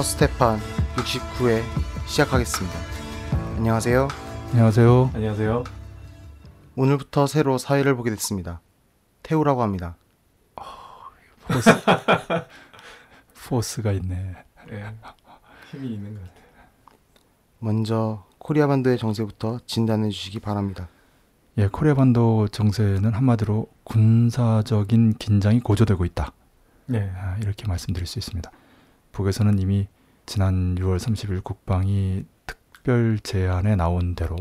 닥터 스테판 69회 시작하겠습니다. 안녕하세요. 안녕하세요. 안녕하세요. 오늘부터 새로 사회를 보게 됐습니다. 태우라고 합니다. 포스, 포스가 있네. 네, 힘이 있는 것 같아요. 먼저 코리아 반도의 정세부터 진단해 주시기 바랍니다. 예, 코리아 반도 정세는 한마디로 군사적인 긴장이 고조되고 있다. 네, 아, 이렇게 말씀드릴 수 있습니다. 북에서는 이미 지난 6월 30일 국방이 특별 제안에 나온 대로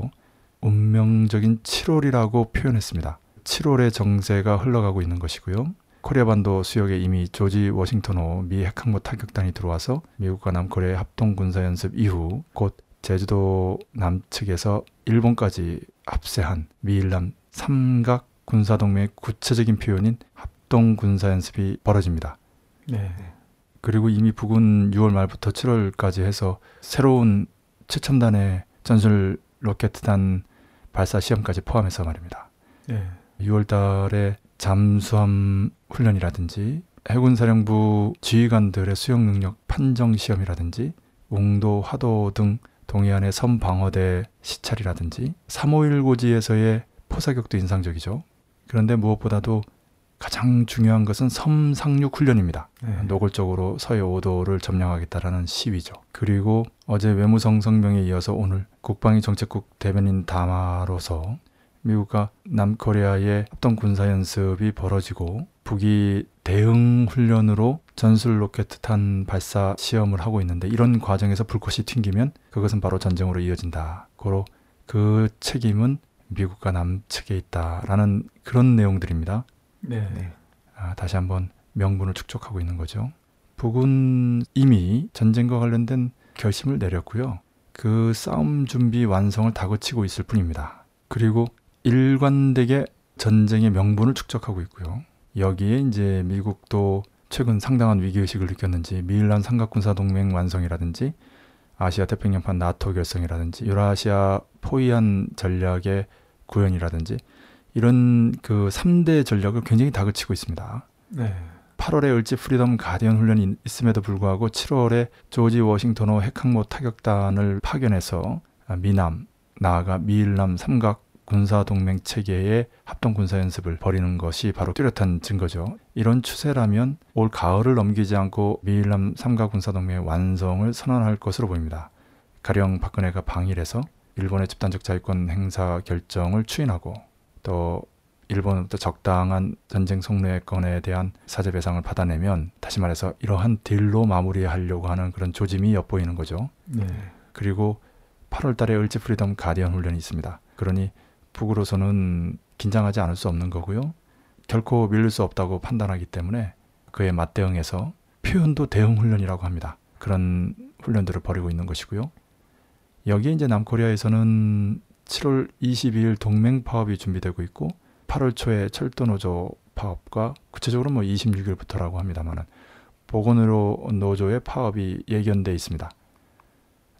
운명적인 7월이라고 표현했습니다. 7월의 정세가 흘러가고 있는 것이고요. 코리아 반도 수역에 이미 조지 워싱턴호 미 핵항모 타격단이 들어와서 미국과 남코리아의 합동 군사 연습 이후 곧 제주도 남측에서 일본까지 합세한 미일남 삼각 군사 동맹의 구체적인 표현인 합동 군사 연습이 벌어집니다. 네, 그리고 이미 북은 6월 말부터 7월까지 해서 새로운 최첨단의 전술 로켓단 발사 시험까지 포함해서 말입니다. 네, 6월 달에 잠수함 훈련이라든지 해군 사령부 지휘관들의 수용 능력 판정 시험이라든지 웅도, 화도 등 동해안의 섬 방어대 시찰이라든지 351 고지에서의 포사격도 인상적이죠. 그런데 무엇보다도 가장 중요한 것은 섬 상륙 훈련입니다. 네. 노골적으로 서해 5도를 점령하겠다라는 시위죠. 그리고 어제 외무성 성명에 이어서 오늘 국방위 정책국 대변인 담화로서 미국과 남코리아의 합동 군사 연습이 벌어지고 북이 대응 훈련으로 전술 로켓 탄 발사 시험을 하고 있는데 이런 과정에서 불꽃이 튕기면 그것은 바로 전쟁으로 이어진다. 고로 그 책임은 미국과 남측에 있다라는 그런 내용들입니다. 네, 네. 아, 다시 한번 명분을 축적하고 있는 거죠. 북은 이미 전쟁과 관련된 결심을 내렸고요. 그 싸움 준비 완성을 다그치고 있을 뿐입니다. 그리고 일관되게 전쟁의 명분을 축적하고 있고요. 여기에 이제 미국도 최근 상당한 위기의식을 느꼈는지 미일란 삼각군사 동맹 완성이라든지 아시아 태평양판 나토 결성이라든지 유라시아 포위환 전략의 구현이라든지 이런 그 3대 전략을 굉장히 다그치고 있습니다. 네, 8월에 을지 프리덤 가디언 훈련이 있음에도 불구하고 7월에 조지 워싱턴호 핵항모 타격단을 파견해서 미남, 나아가 미일남 삼각 군사동맹 체계의 합동 군사 연습을 벌이는 것이 바로 뚜렷한 증거죠. 이런 추세라면 올 가을을 넘기지 않고 미일남 삼각 군사동맹의 완성을 선언할 것으로 보입니다. 가령 박근혜가 방일해서 일본의 집단적 자위권 행사 결정을 추인하고 또 일본으로부터 적당한 전쟁 성노예건에 대한 사죄 배상을 받아내면 다시 말해서 이러한 딜로 마무리하려고 하는 그런 조짐이 엿보이는 거죠. 네, 그리고 8월 달에 을지 프리덤 가디언 훈련이 있습니다. 그러니 북으로서는 긴장하지 않을 수 없는 거고요. 결코 밀릴 수 없다고 판단하기 때문에 그에 맞대응해서 표현도 대응 훈련이라고 합니다. 그런 훈련들을 벌이고 있는 것이고요. 여기에 이제 남코리아에서는 7월 22일 동맹 파업이 준비되고 있고 8월 초에 철도 노조 파업과 구체적으로 뭐 26일부터라고 합니다만은 보건의료 노조의 파업이 예견돼 있습니다.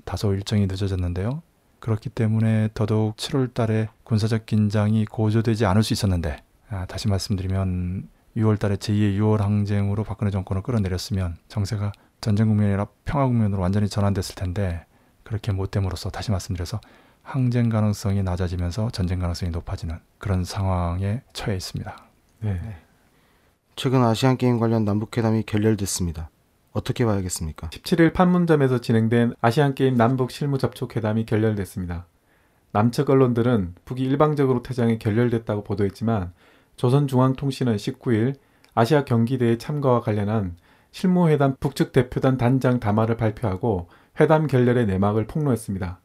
다소 일정이 늦어졌는데요. 그렇기 때문에 더더욱 7월 달에 군사적 긴장이 고조되지 않을 수 있었는데 아, 다시 말씀드리면 6월 달에 제2의 6월 항쟁으로 박근혜 정권을 끌어내렸으면 정세가 전쟁 국면이 아니라 평화 국면으로 완전히 전환됐을 텐데 그렇게 못 됨으로써 다시 말씀드려서 항쟁 가능성이 낮아지면서 전쟁 가능성이 높아지는 그런 상황에 처해 있습니다. 네. 최근 아시안 게임 관련 남북 회담이 결렬됐습니다. 어떻게 봐야겠습니까? 17일 판문점에서 진행된 아시안 게임 남북 실무 접촉 회담이 결렬됐습니다. 남측 언론들은 북이 일방적으로 퇴장이 결렬됐다고 보도했지만 조선중앙통신은 19일 아시아 경기대회 참가와 관련한 실무회담 북측 대표단 단장 담화를 발표하고 회담 결렬의 내막을 폭로했습니다.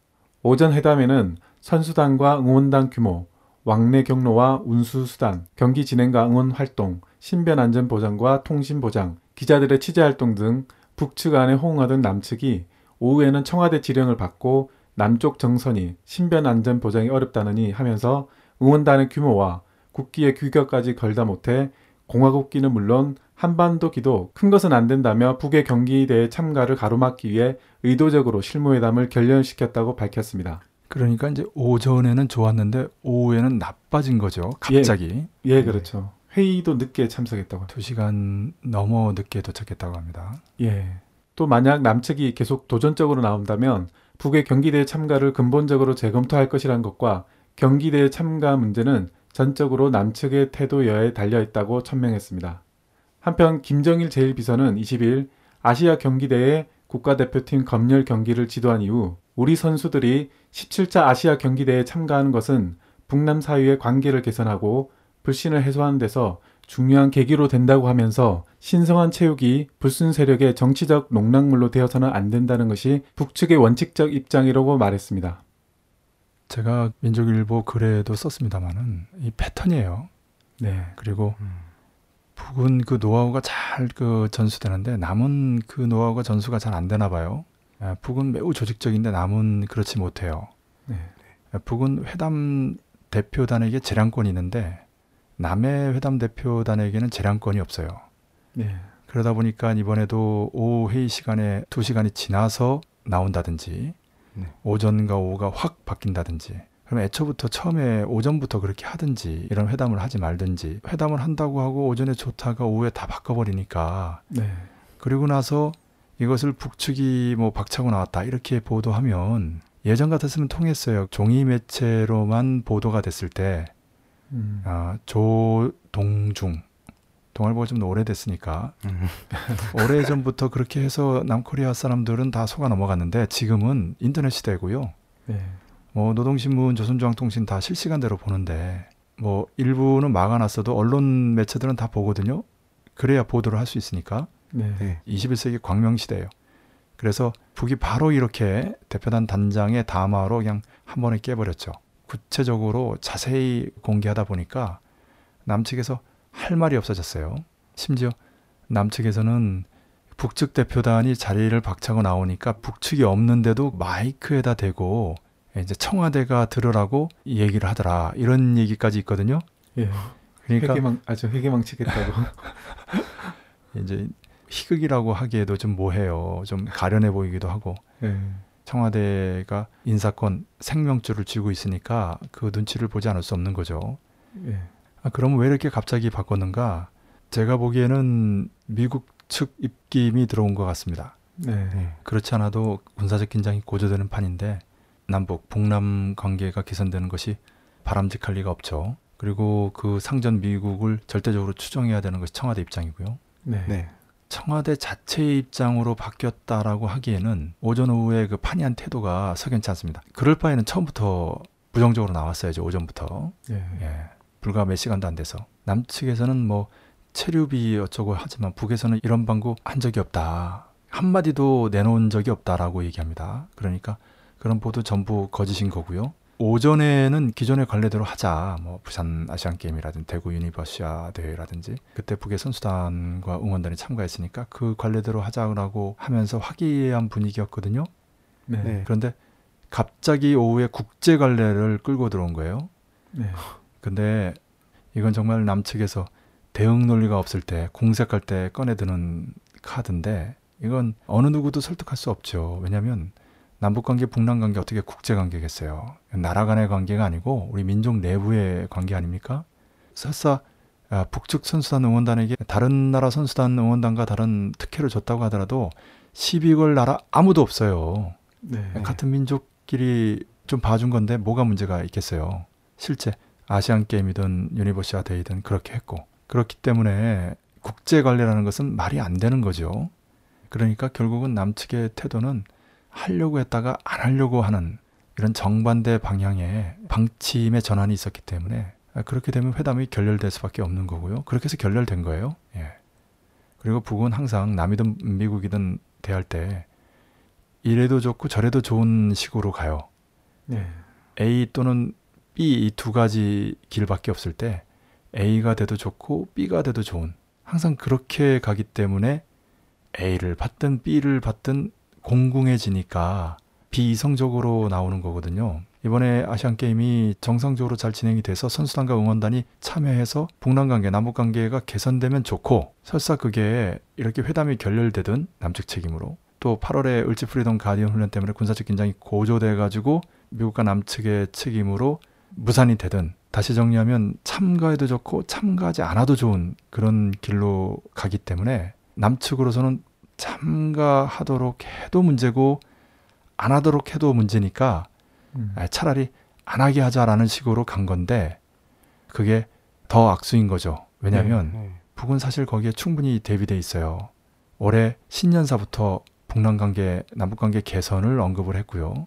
오전 회담에는 선수단과 응원단 규모, 왕래 경로와 운수 수단, 경기 진행과 응원 활동, 신변 안전 보장과 통신 보장, 기자들의 취재 활동 등 북측 안에 호응하던 남측이 오후에는 청와대 지령을 받고 남쪽 정선이 신변 안전 보장이 어렵다느니 하면서 응원단의 규모와 국기의 규격까지 걸다 못해 공화국기는 물론 한반도 기도 큰 것은 안 된다며 북의 경기대회 참가를 가로막기 위해 의도적으로 실무회담을 결렬시켰다고 밝혔습니다. 그러니까 이제 오전에는 좋았는데 오후에는 나빠진 거죠. 갑자기 예, 그렇죠. 회의도 늦게 참석했다고. 두 시간 넘어 늦게 도착했다고 합니다. 예. 또 만약 남측이 계속 도전적으로 나온다면 북의 경기대회 참가를 근본적으로 재검토할 것이라는 것과 경기대회 참가 문제는 전적으로 남측의 태도여에 달려 있다고 천명했습니다. 한편 김정일 제1비서는 20일 아시아 경기대회 국가대표팀 검열 경기를 지도한 이후 우리 선수들이 17차 아시아 경기대회에 참가하는 것은 북남 사이의 관계를 개선하고 불신을 해소하는 데서 중요한 계기로 된다고 하면서 신성한 체육이 불순 세력의 정치적 농락물로 되어서는 안 된다는 것이 북측의 원칙적 입장이라고 말했습니다. 제가 민족일보 글에도 썼습니다마는 이 패턴이에요. 네. 그리고 음. 북은 그 노하우가 잘 그 전수되는데 남은 그 노하우가 전수가 잘 안 되나 봐요. 아, 북은 매우 조직적인데 남은 그렇지 못해요. 네. 아, 북은 회담 대표단에게 재량권이 있는데 남의 회담 대표단에게는 재량권이 없어요. 네. 그러다 보니까 이번에도 오후 회의 시간에 두 시간이 지나서 나온다든지 네. 오전과 오후가 확 바뀐다든지 그럼 애초부터 처음에 오전부터 그렇게 하든지 이런 회담을 하지 말든지 회담을 한다고 하고 오전에 좋다가 오후에 다 바꿔버리니까 네. 그리고 나서 이것을 북측이 뭐 박차고 나왔다 이렇게 보도하면 예전 같았으면 통했어요 종이 매체로만 보도가 됐을 때 음. 아, 조동중 동아일보가 좀 오래됐으니까 음. 오래 전부터 그렇게 해서 남코리아 사람들은 다 속아 넘어갔는데 지금은 인터넷 시대고요. 네. 뭐 노동신문, 조선중앙통신 다 실시간대로 보는데 뭐 일부는 막아놨어도 언론 매체들은 다 보거든요. 그래야 보도를 할 수 있으니까 네. 네. 21세기 광명 시대예요. 그래서 북이 바로 이렇게 대표단 단장의 담화로 그냥 한 번에 깨버렸죠. 구체적으로 자세히 공개하다 보니까 남측에서 할 말이 없어졌어요. 심지어 남측에서는 북측 대표단이 자리를 박차고 나오니까 북측이 없는데도 마이크에다 대고 이제 청와대가 들으라고 얘기를 하더라. 이런 얘기까지 있거든요. 예. 그러니까 회계망 아주 회계망치겠다고. 이제 희극이라고 하기에도 좀 뭐해요. 좀 가련해 보이기도 하고 네. 청와대가 인사권 생명줄을 쥐고 있으니까 그 눈치를 보지 않을 수 없는 거죠. 예. 아, 그럼 왜 이렇게 갑자기 바꿨는가? 제가 보기에는 미국 측 입김이 들어온 것 같습니다. 네. 네. 그렇지 않아도 군사적 긴장이 고조되는 판인데 남북 북남 관계가 개선되는 것이 바람직할 리가 없죠. 그리고 그 상전 미국을 절대적으로 추종해야 되는 것이 청와대 입장이고요. 네. 네. 청와대 자체의 입장으로 바뀌었다라고 하기에는 오전 오후에 그 판이한 태도가 석연치 않습니다. 그럴 바에는 처음부터 부정적으로 나왔어야죠. 오전부터. 예. 예. 불과 몇 시간도 안 돼서 남측에서는 뭐 체류비 어쩌고 하지만 북에서는 이런 방구 한 적이 없다. 한마디도 내놓은 적이 없다라고 얘기합니다. 그러니까 그런 보도 전부 거짓인 거고요. 오전에는 기존의 관례대로 하자. 뭐 부산 아시안 게임이라든지 대구 유니버시아 대회라든지 그때 북의 선수단과 응원단이 참가했으니까 그 관례대로 하자라고 하면서 화기애애한 분위기였거든요. 네. 네. 그런데 갑자기 오후에 국제 관례를 끌고 들어온 거예요. 네. 근데 이건 정말 남측에서 대응 논리가 없을 때 공색할 때 꺼내드는 카드인데 이건 어느 누구도 설득할 수 없죠. 왜냐하면 남북 관계, 북남 관계 어떻게 국제 관계겠어요. 나라 간의 관계가 아니고 우리 민족 내부의 관계 아닙니까? 설사 아, 북측 선수단 응원단에게 다른 나라 선수단 응원단과 다른 특혜를 줬다고 하더라도 시비 걸 나라 아무도 없어요. 네. 같은 민족끼리 좀 봐준 건데 뭐가 문제가 있겠어요. 실제 아시안 게임이든 유니버시아드 대회든 그렇게 했고 그렇기 때문에 국제 관례라는 것은 말이 안 되는 거죠. 그러니까 결국은 남측의 태도는 하려고 했다가 안 하려고 하는 이런 정반대 방향의 방침의 전환이 있었기 때문에 그렇게 되면 회담이 결렬될 수밖에 없는 거고요. 그렇게 해서 결렬된 거예요. 예. 그리고 북은 항상 남이든 미국이든 대할 때 이래도 좋고 저래도 좋은 식으로 가요. 네. A 또는 B 이 두 가지 길밖에 없을 때 A가 돼도 좋고 B가 돼도 좋은 항상 그렇게 가기 때문에 A를 받든 B를 받든 곤궁해지니까 비이성적으로 나오는 거거든요. 이번에 아시안 게임이 정상적으로 잘 진행이 돼서 선수단과 응원단이 참여해서 북남 관계, 남북 관계가 개선되면 좋고 설사 그게 이렇게 회담이 결렬되든 남측 책임으로 또 8월에 을지 프리덤 가디언 훈련 때문에 군사적 긴장이 고조돼 가지고 미국과 남측의 책임으로 무산이 되든 다시 정리하면 참가해도 좋고 참가하지 않아도 좋은 그런 길로 가기 때문에 남측으로서는 참가하도록 해도 문제고 안 하도록 해도 문제니까 음. 아, 차라리 안 하게 하자라는 식으로 간 건데 그게 더 악수인 거죠. 왜냐하면 네. 북은 사실 거기에 충분히 대비돼 있어요. 올해 신년사부터 북남 관계, 남북 관계 개선을 언급을 했고요.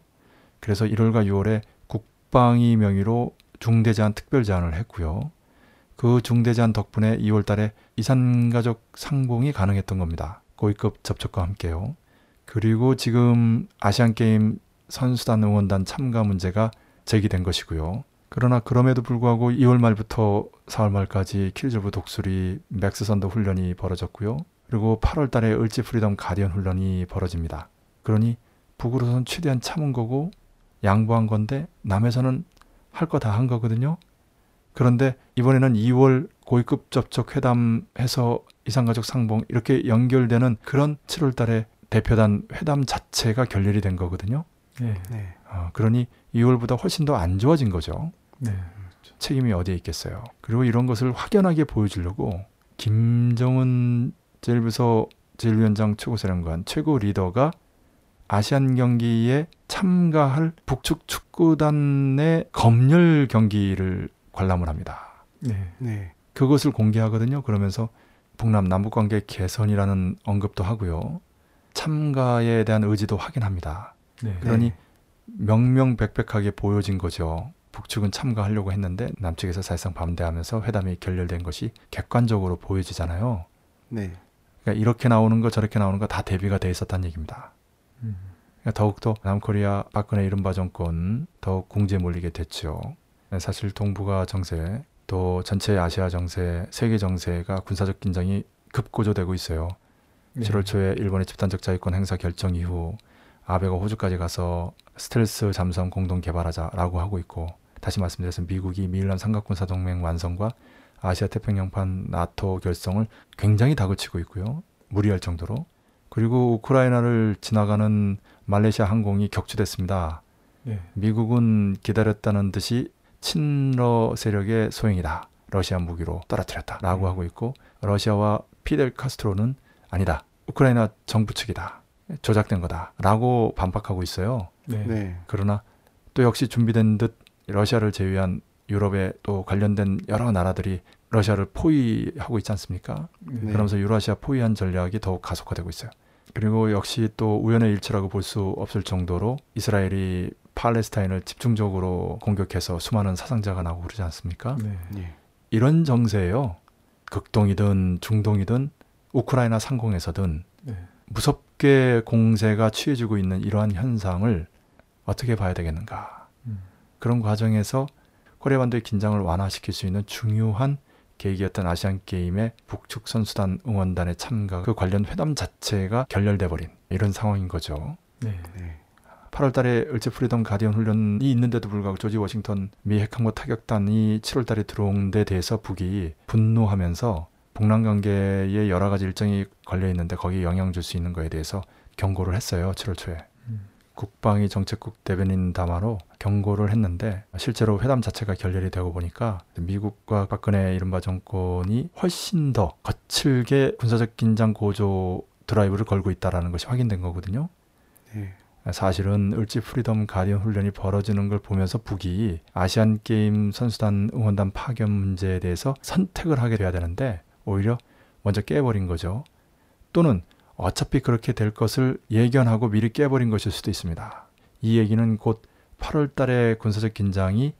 그래서 1월과 6월에 국방위 명의로 중대 제안 특별 제안을 했고요. 그 중대 제안 덕분에 2월 달에 이산가족 상봉이 가능했던 겁니다. 고위급 접촉과 함께요. 그리고 지금 아시안 게임 선수단 응원단 참가 문제가 제기된 것이고요. 그러나 그럼에도 불구하고 2월 말부터 4월 말까지 키 리졸브 독수리 맥스 선더 훈련이 벌어졌고요. 그리고 8월 달에 을지 프리덤 가디언 훈련이 벌어집니다. 그러니 북으로선 최대한 참은 거고 양보한 건데 남에서는 할 거 다 한 거거든요. 그런데 이번에는 2월 고위급 접촉 회담해서 이산가족 상봉 이렇게 연결되는 그런 7월 달에 대표단 회담 자체가 결렬이 된 거거든요. 네. 네. 어, 그러니 2월보다 훨씬 더 안 좋아진 거죠. 네. 책임이 어디에 있겠어요. 그리고 이런 것을 확연하게 보여주려고 김정은 제1부서 제1위원장 최고사령관 최고 리더가 아시안 경기에 참가할 북측 축구단의 검열 경기를 관람을 합니다. 네. 네. 그것을 공개하거든요. 그러면서 북남 남북 관계 개선이라는 언급도 하고요. 참가에 대한 의지도 확인합니다. 네. 그러니 명명백백하게 보여진 거죠. 북측은 참가하려고 했는데 남측에서 사실상 반대하면서 회담이 결렬된 것이 객관적으로 보여지잖아요. 네. 그러니까 이렇게 나오는 거 저렇게 나오는 거 다 대비가 돼 있었다는 얘기입니다. 음. 그러니까 더욱더 남코리아 박근혜 이른바 정권 더욱 공지에 몰리게 됐죠. 사실 동북아 정세 또 전체 아시아 정세, 세계 정세가 군사적 긴장이 급고조되고 있어요. 네. 7월 초에 일본의 집단적 자위권 행사 결정 이후 아베가 호주까지 가서 스텔스 잠수함 공동 개발하자라고 하고 있고 다시 말씀드려서 미국이 미일란 삼각군사 동맹 완성과 아시아 태평양판 나토 결성을 굉장히 다그치고 있고요. 무리할 정도로. 그리고 우크라이나를 지나가는 말레이시아 항공이 격추됐습니다. 네. 미국은 기다렸다는 듯이 친러 세력의 소행이다. 러시아 무기로 떨어뜨렸다라고 하고 있고 러시아와 피델 카스트로는 아니다. 우크라이나 정부 측이다. 조작된 거다라고 반박하고 있어요. 네. 네. 그러나 또 역시 준비된 듯 러시아를 제외한 유럽의 또 관련된 여러 나라들이 러시아를 포위하고 있지 않습니까? 네. 그러면서 유라시아 포위한 전략이 더욱 가속화되고 있어요. 그리고 역시 또 우연의 일치라고 볼 수 없을 정도로 이스라엘이 팔레스타인을 집중적으로 공격해서 수많은 사상자가 나고 그러지 않습니까? 네. 네. 이런 정세예요. 극동이든 중동이든 우크라이나 상공에서든 네. 무섭게 공세가 취해지고 있는 이러한 현상을 어떻게 봐야 되겠는가? 음. 그런 과정에서 코리아 반도의 긴장을 완화시킬 수 있는 중요한 계기였던 아시안 게임의 북측 선수단 응원단의 참가 그 관련 회담 자체가 결렬돼 버린 이런 상황인 거죠. 네. 네. 8월 달에 을지 프리덤 가디언 훈련이 있는데도 불구하고 조지 워싱턴 미 핵항모 타격단이 7월 달에 들어온 데 대해서 북이 분노하면서 북남 관계에 여러 가지 일정이 걸려 있는데 거기에 영향 줄 수 있는 거에 대해서 경고를 했어요. 7월 초에. 음. 국방위 정책국 대변인 담화로 경고를 했는데 실제로 회담 자체가 결렬이 되고 보니까 미국과 박근혜 이른바 정권이 훨씬 더 거칠게 군사적 긴장 고조 드라이브를 걸고 있다라는 것이 확인된 거거든요. 네. 사실은 을지 프리덤 가디언 훈련이 벌어지는 걸 보면서 북이 아시안 게임 선수단 응원단 파견 문제에 대해서 선택을 하게 돼야 되는데 오히려 먼저 깨버린 거죠. 또는 어차피 그렇게 될 것을 예견하고 미리 깨버린 것일 수도 있습니다. 이 얘기는 곧 8월 달에 군사적 긴장이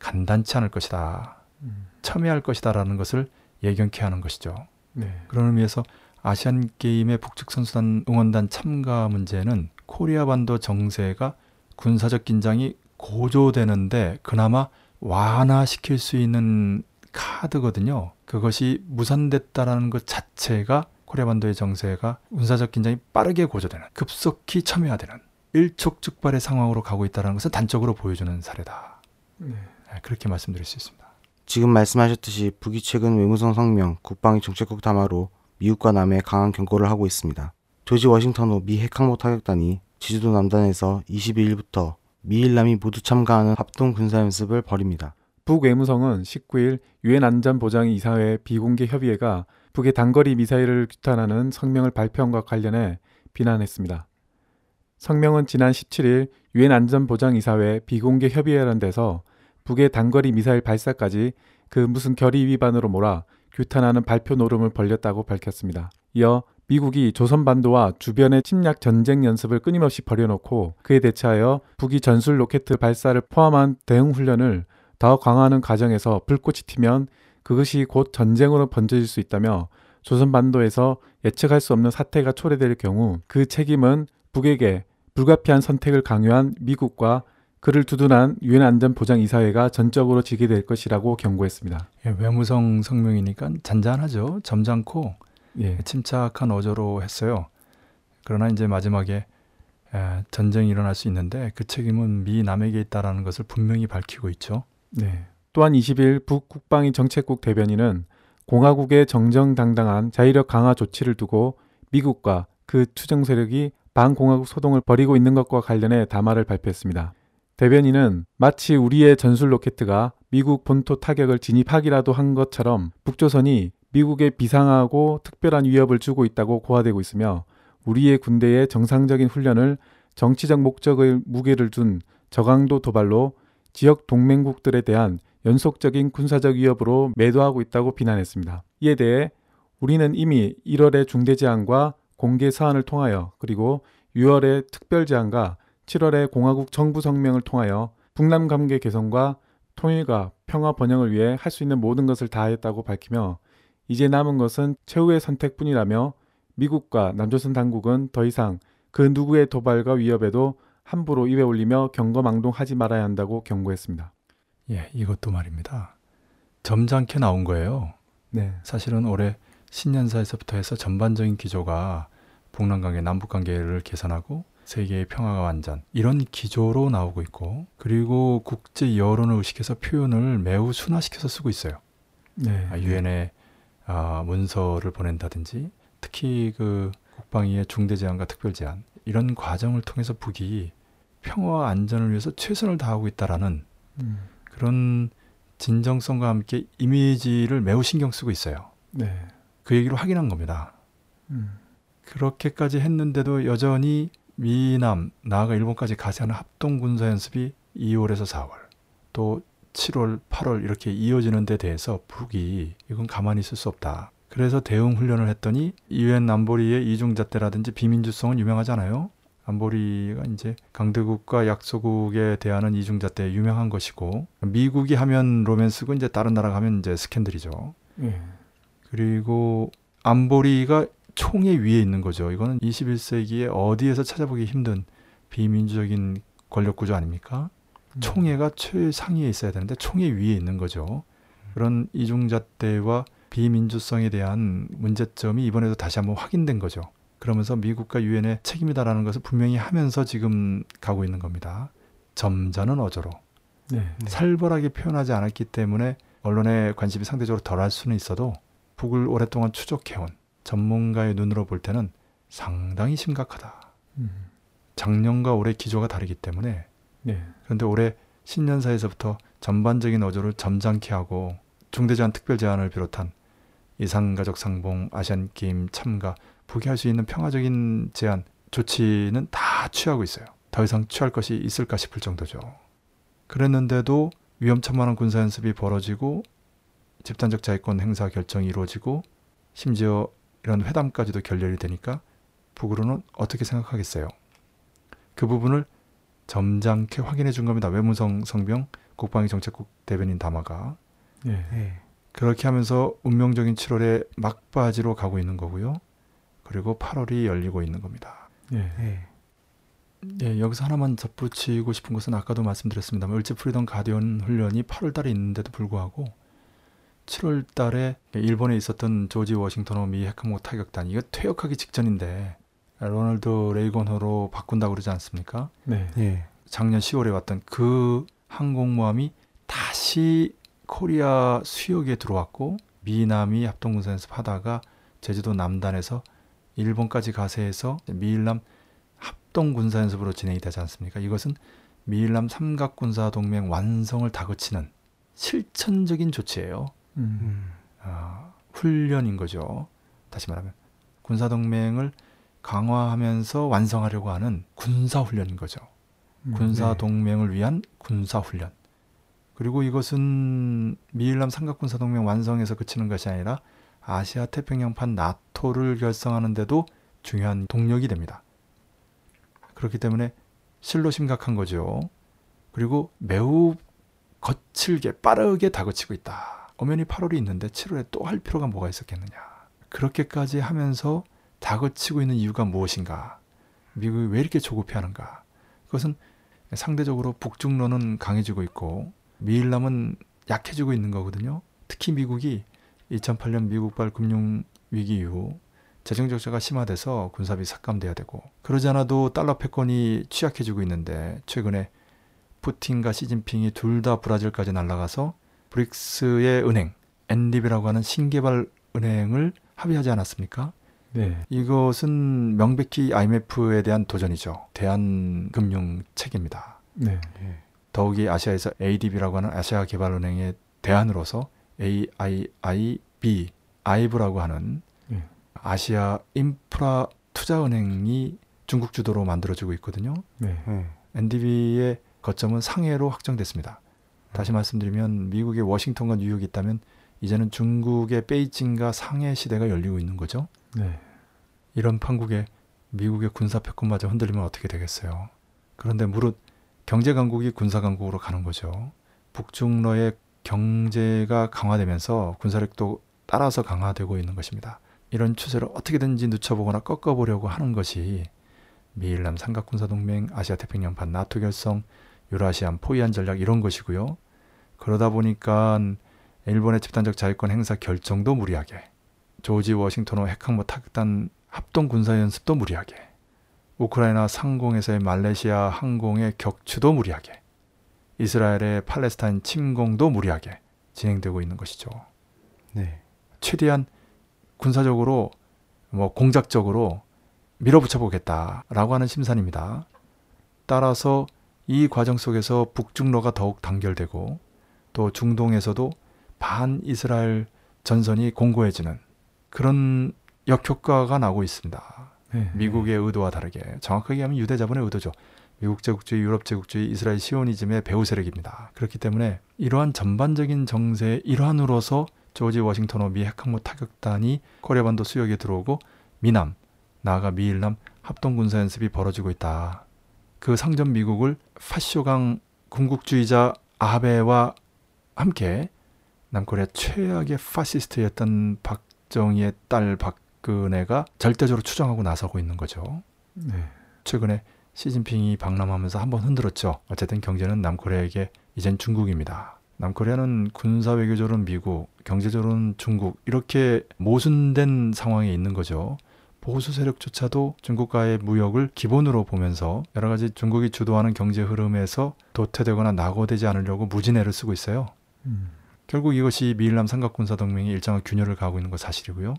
간단치 않을 것이다. 음. 첨예할 것이다라는 것을 예견케 하는 것이죠. 네. 그런 의미에서 아시안 게임의 북측 선수단 응원단 참가 문제는 코리아 반도 정세가 군사적 긴장이 고조되는데 그나마 완화시킬 수 있는 카드거든요. 그것이 무산됐다라는 것 자체가 코리아 반도의 정세가 군사적 긴장이 빠르게 고조되는 급속히 첨예화되는 일촉즉발의 상황으로 가고 있다는 것을 단적으로 보여주는 사례다. 네. 네, 그렇게 말씀드릴 수 있습니다. 지금 말씀하셨듯이 북이 최근 외무성 성명, 국방위 정책국 담화로 미국과 남에 강한 경고를 하고 있습니다. 조지 워싱턴 호 미 핵항모 타격단이 제주도 남단에서 22일부터 미일 남이 모두 참가하는 합동 군사 연습을 벌입니다. 북 외무성은 19일 유엔 안전보장 이사회 비공개 협의회가 북의 단거리 미사일을 규탄하는 성명을 발표한 것과 관련해 비난했습니다. 성명은 지난 17일 유엔 안전보장 이사회 비공개 협의회라는 데서 북의 단거리 미사일 발사까지 그 무슨 결의 위반으로 몰아 규탄하는 발표 노름을 벌렸다고 밝혔습니다. 이어 미국이 조선반도와 주변의 침략 전쟁 연습을 끊임없이 벌여놓고 그에 대처하여 북이 전술 로켓 발사를 포함한 대응 훈련을 더 강화하는 과정에서 불꽃이 튀면 그것이 곧 전쟁으로 번져질 수 있다며 조선반도에서 예측할 수 없는 사태가 초래될 경우 그 책임은 북에게 불가피한 선택을 강요한 미국과 그를 두둔한 유엔 안전보장 이사회가 전적으로 지게 될 것이라고 경고했습니다. 예, 외무성 성명이니까 잔잔하죠. 점잖고 예. 침착한 어조로 했어요. 그러나 이제 마지막에 에, 전쟁이 일어날 수 있는데 그 책임은 미 남에게 있다라는 것을 분명히 밝히고 있죠. 네. 또한 20일 북 국방위 정책국 대변인은 공화국의 정정당당한 자위력 강화 조치를 두고 미국과 그 추정 세력이 반공화국 소동을 벌이고 있는 것과 관련해 담화를 발표했습니다. 대변인은 마치 우리의 전술 로켓가 미국 본토 타격을 진입하기라도 한 것처럼 북조선이 미국에 비상하고 특별한 위협을 주고 있다고 고화되고 있으며 우리의 군대의 정상적인 훈련을 정치적 목적의 무게를 둔 저강도 도발로 지역 동맹국들에 대한 연속적인 군사적 위협으로 매도하고 있다고 비난했습니다. 이에 대해 우리는 이미 1월의 중대 제안과 공개 사안을 통하여 그리고 6월의 특별 제안과 7월의 공화국 정부 성명을 통하여 북남 관계 개선과 통일과 평화 번영을 위해 할 수 있는 모든 것을 다했다고 밝히며 이제 남은 것은 최후의 선택뿐이라며 미국과 남조선 당국은 더 이상 그 누구의 도발과 위협에도 함부로 입에 올리며 경거망동하지 말아야 한다고 경고했습니다. 예, 이것도 말입니다. 점잖게 나온 거예요. 네. 사실은 올해 신년사에서부터 해서 전반적인 기조가 북남 관계, 남북 관계를 개선하고 세계의 평화가 완전 이런 기조로 나오고 있고 그리고 국제 여론을 의식해서 표현을 매우 순화시켜서 쓰고 있어요. 네. 아, 유엔에 아, 문서를 보낸다든지 특히 그 국방위의 중대 제안과 특별 제안 이런 과정을 통해서 북이 평화와 안전을 위해서 최선을 다하고 있다라는 음. 그런 진정성과 함께 이미지를 매우 신경 쓰고 있어요. 네. 그 얘기를 확인한 겁니다. 음. 그렇게까지 했는데도 여전히 미남 나아가 일본까지 가세하는 합동 군사 연습이 2월에서 4월 또 7월, 8월 이렇게 이어지는 데 대해서 북이 이건 가만히 있을 수 없다. 그래서 대응 훈련을 했더니 유엔 안보리의 이중잣대라든지 비민주성은 유명하잖아요. 안보리가 이제 강대국과 약소국에 대하는 이중잣대 유명한 것이고 미국이 하면 로맨스고 이제 다른 나라가 하면 이제 스캔들이죠. 예. 그리고 안보리가 총의 위에 있는 거죠. 이거는 21세기에 어디에서 찾아보기 힘든 비민주적인 권력 구조 아닙니까? 음. 총회가 최상위에 있어야 되는데 총회 위에 있는 거죠. 그런 이중잣대와 비민주성에 대한 문제점이 이번에도 다시 한번 확인된 거죠. 그러면서 미국과 유엔의 책임이다라는 것을 분명히 하면서 지금 가고 있는 겁니다. 점잖은 어조로 네. 살벌하게 표현하지 않았기 때문에 언론의 관심이 상대적으로 덜할 수는 있어도 북을 오랫동안 추적해온 전문가의 눈으로 볼 때는 상당히 심각하다. 음. 작년과 올해 기조가 다르기 때문에 네. 그런데 올해 신년사에서부터 전반적인 어조를 점잖게 하고 중대제한 특별제안을 비롯한 이상가족 상봉, 아시안 게임 참가, 북이 할수 있는 평화적인 제안 조치는 다 취하고 있어요. 더 이상 취할 것이 있을까 싶을 정도죠. 그랬는데도 위험천만한 군사연습이 벌어지고 집단적 자위권 행사 결정이 이루어지고 심지어 이런 회담까지도 결렬이 되니까 북으로는 어떻게 생각하겠어요? 그 부분을 점잖게 확인해 준 겁니다. 외무성 성명 국방위 정책국 대변인 담화가 네. 예. 그렇게 하면서 운명적인 7월에 막바지로 가고 있는 거고요. 그리고 8월이 열리고 있는 겁니다. 네. 예. 예, 여기서 하나만 덧붙이고 싶은 것은 아까도 말씀드렸습니다만 을지 프리덤 가디언 훈련이 8월 달에 있는데도 불구하고 7월 달에 일본에 있었던 조지 워싱턴호 미 핵항모 타격단 이거 퇴역하기 직전인데 로널드 레이건호로 바꾼다고 그러지 않습니까? 네. 예. 작년 10월에 왔던 그 항공모함이 다시 코리아 수역에 들어왔고 미남이 합동군사 연습하다가 제주도 남단에서 일본까지 가세해서 미일남 합동군사 연습으로 진행이 되지 않습니까? 이것은 미일남 삼각군사 동맹 완성을 다그치는 실천적인 조치예요. 음. 음. 아, 훈련인 거죠. 다시 말하면 군사 동맹을 강화하면서 완성하려고 하는 군사 훈련인 거죠. 음. 군사 네. 동맹을 위한 군사 훈련. 그리고 이것은 미일남 삼각군사 동맹 완성에서 그치는 것이 아니라 아시아 태평양판 나토를 결성하는데도 중요한 동력이 됩니다. 그렇기 때문에 실로 심각한 거죠. 그리고 매우 거칠게 빠르게 다그치고 있다. 엄연히 8월이 있는데 7월에 또 할 필요가 뭐가 있었겠느냐. 그렇게까지 하면서 다그치고 있는 이유가 무엇인가? 미국이 왜 이렇게 조급해하는가? 그것은 상대적으로 북중로는 강해지고 있고 미일남은 약해지고 있는 거거든요. 특히 미국이 2008년 미국발 금융 위기 이후 재정 적자가 심화돼서 군사비 삭감돼야 되고 그러지 않아도 달러 패권이 취약해지고 있는데 최근에 푸틴과 시진핑이 둘 다 브라질까지 날아가서 브릭스의 은행 엔디비라고 하는 신개발 은행을 합의하지 않았습니까? 네. 이것은 명백히 IMF에 대한 도전이죠. 대한금융 체계입니다. 네. 예. 더욱이 아시아에서 ADB라고 하는 아시아 개발은행의 대안으로서 AIIB, 아이브라고 하는 네. 아시아 인프라 투자은행이 중국 주도로 만들어지고 있거든요. 네. 예. NDB의 거점은 상해로 확정됐습니다. 다시 말씀드리면 미국의 워싱턴과 뉴욕이 있다면 이제는 중국의 베이징과 상해 시대가 열리고 있는 거죠. 네. 이런 판국에 미국의 군사 패권마저 흔들리면 어떻게 되겠어요? 그런데 무릇 경제 강국이 군사 강국으로 가는 거죠. 북중러의 경제가 강화되면서 군사력도 따라서 강화되고 있는 것입니다. 이런 추세를 어떻게든지 늦춰보거나 꺾어보려고 하는 것이 미일남 삼각군사동맹, 아시아태평양판 나토 결성, 유라시안 포위안 전략 이런 것이고요. 그러다 보니까 일본의 집단적 자위권 행사 결정도 무리하게, 조지 워싱턴호 핵항모 타격단 합동 군사 연습도 무리하게, 우크라이나 상공에서의 말레이시아 항공의 격추도 무리하게, 이스라엘의 팔레스타인 침공도 무리하게 진행되고 있는 것이죠. 네. 최대한 군사적으로 뭐 공작적으로 밀어붙여 보겠다라고 하는 심산입니다. 따라서 이 과정 속에서 북중로가 더욱 단결되고 또 중동에서도 반 이스라엘 전선이 공고해지는 그런 역효과가 나고 있습니다. 네. 미국의 의도와 다르게 정확하게 하면 유대 자본의 의도죠. 미국 제국주의, 유럽 제국주의, 이스라엘 시오니즘의 배후 세력입니다. 그렇기 때문에 이러한 전반적인 정세의 일환으로서 조지 워싱턴호 미 핵항모 타격단이 코리아반도 수역에 들어오고 미남, 나아가 미일남 합동 군사 연습이 벌어지고 있다. 그 상점 미국을 파쇼강 군국주의자 아베와 함께 남코리아 최악의 파시스트였던 박 정희의 딸 박근혜가 절대적으로 추정하고 나서고 있는 거죠. 네. 최근에 시진핑이 방남하면서 한번 흔들었죠. 어쨌든 경제는 남코리아에게 이젠 중국입니다. 남코리아는 군사 외교적으로는 미국, 경제적으로는 중국 이렇게 모순된 상황에 있는 거죠. 보수 세력조차도 중국과의 무역을 기본으로 보면서 여러 가지 중국이 주도하는 경제 흐름에서 도태되거나 낙오되지 않으려고 무진애를 쓰고 있어요. 음. 결국 이것이 미일남 삼각군사 동맹이 일정한 균열을 가고 있는 것 사실이고요.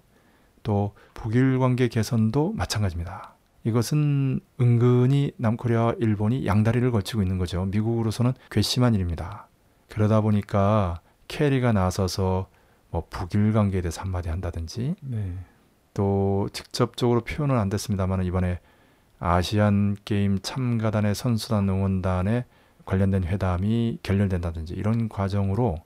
또 북일 관계 개선도 마찬가지입니다. 이것은 은근히 남코리아와 일본이 양다리를 걸치고 있는 거죠. 미국으로서는 괘씸한 일입니다. 그러다 보니까 캐리가 나서서 뭐 북일 관계에 대해서 한마디 한다든지 네. 또 직접적으로 표현은 안 됐습니다만 이번에 아시안 게임 참가단의 선수단 응원단에 관련된 회담이 결렬된다든지 이런 과정으로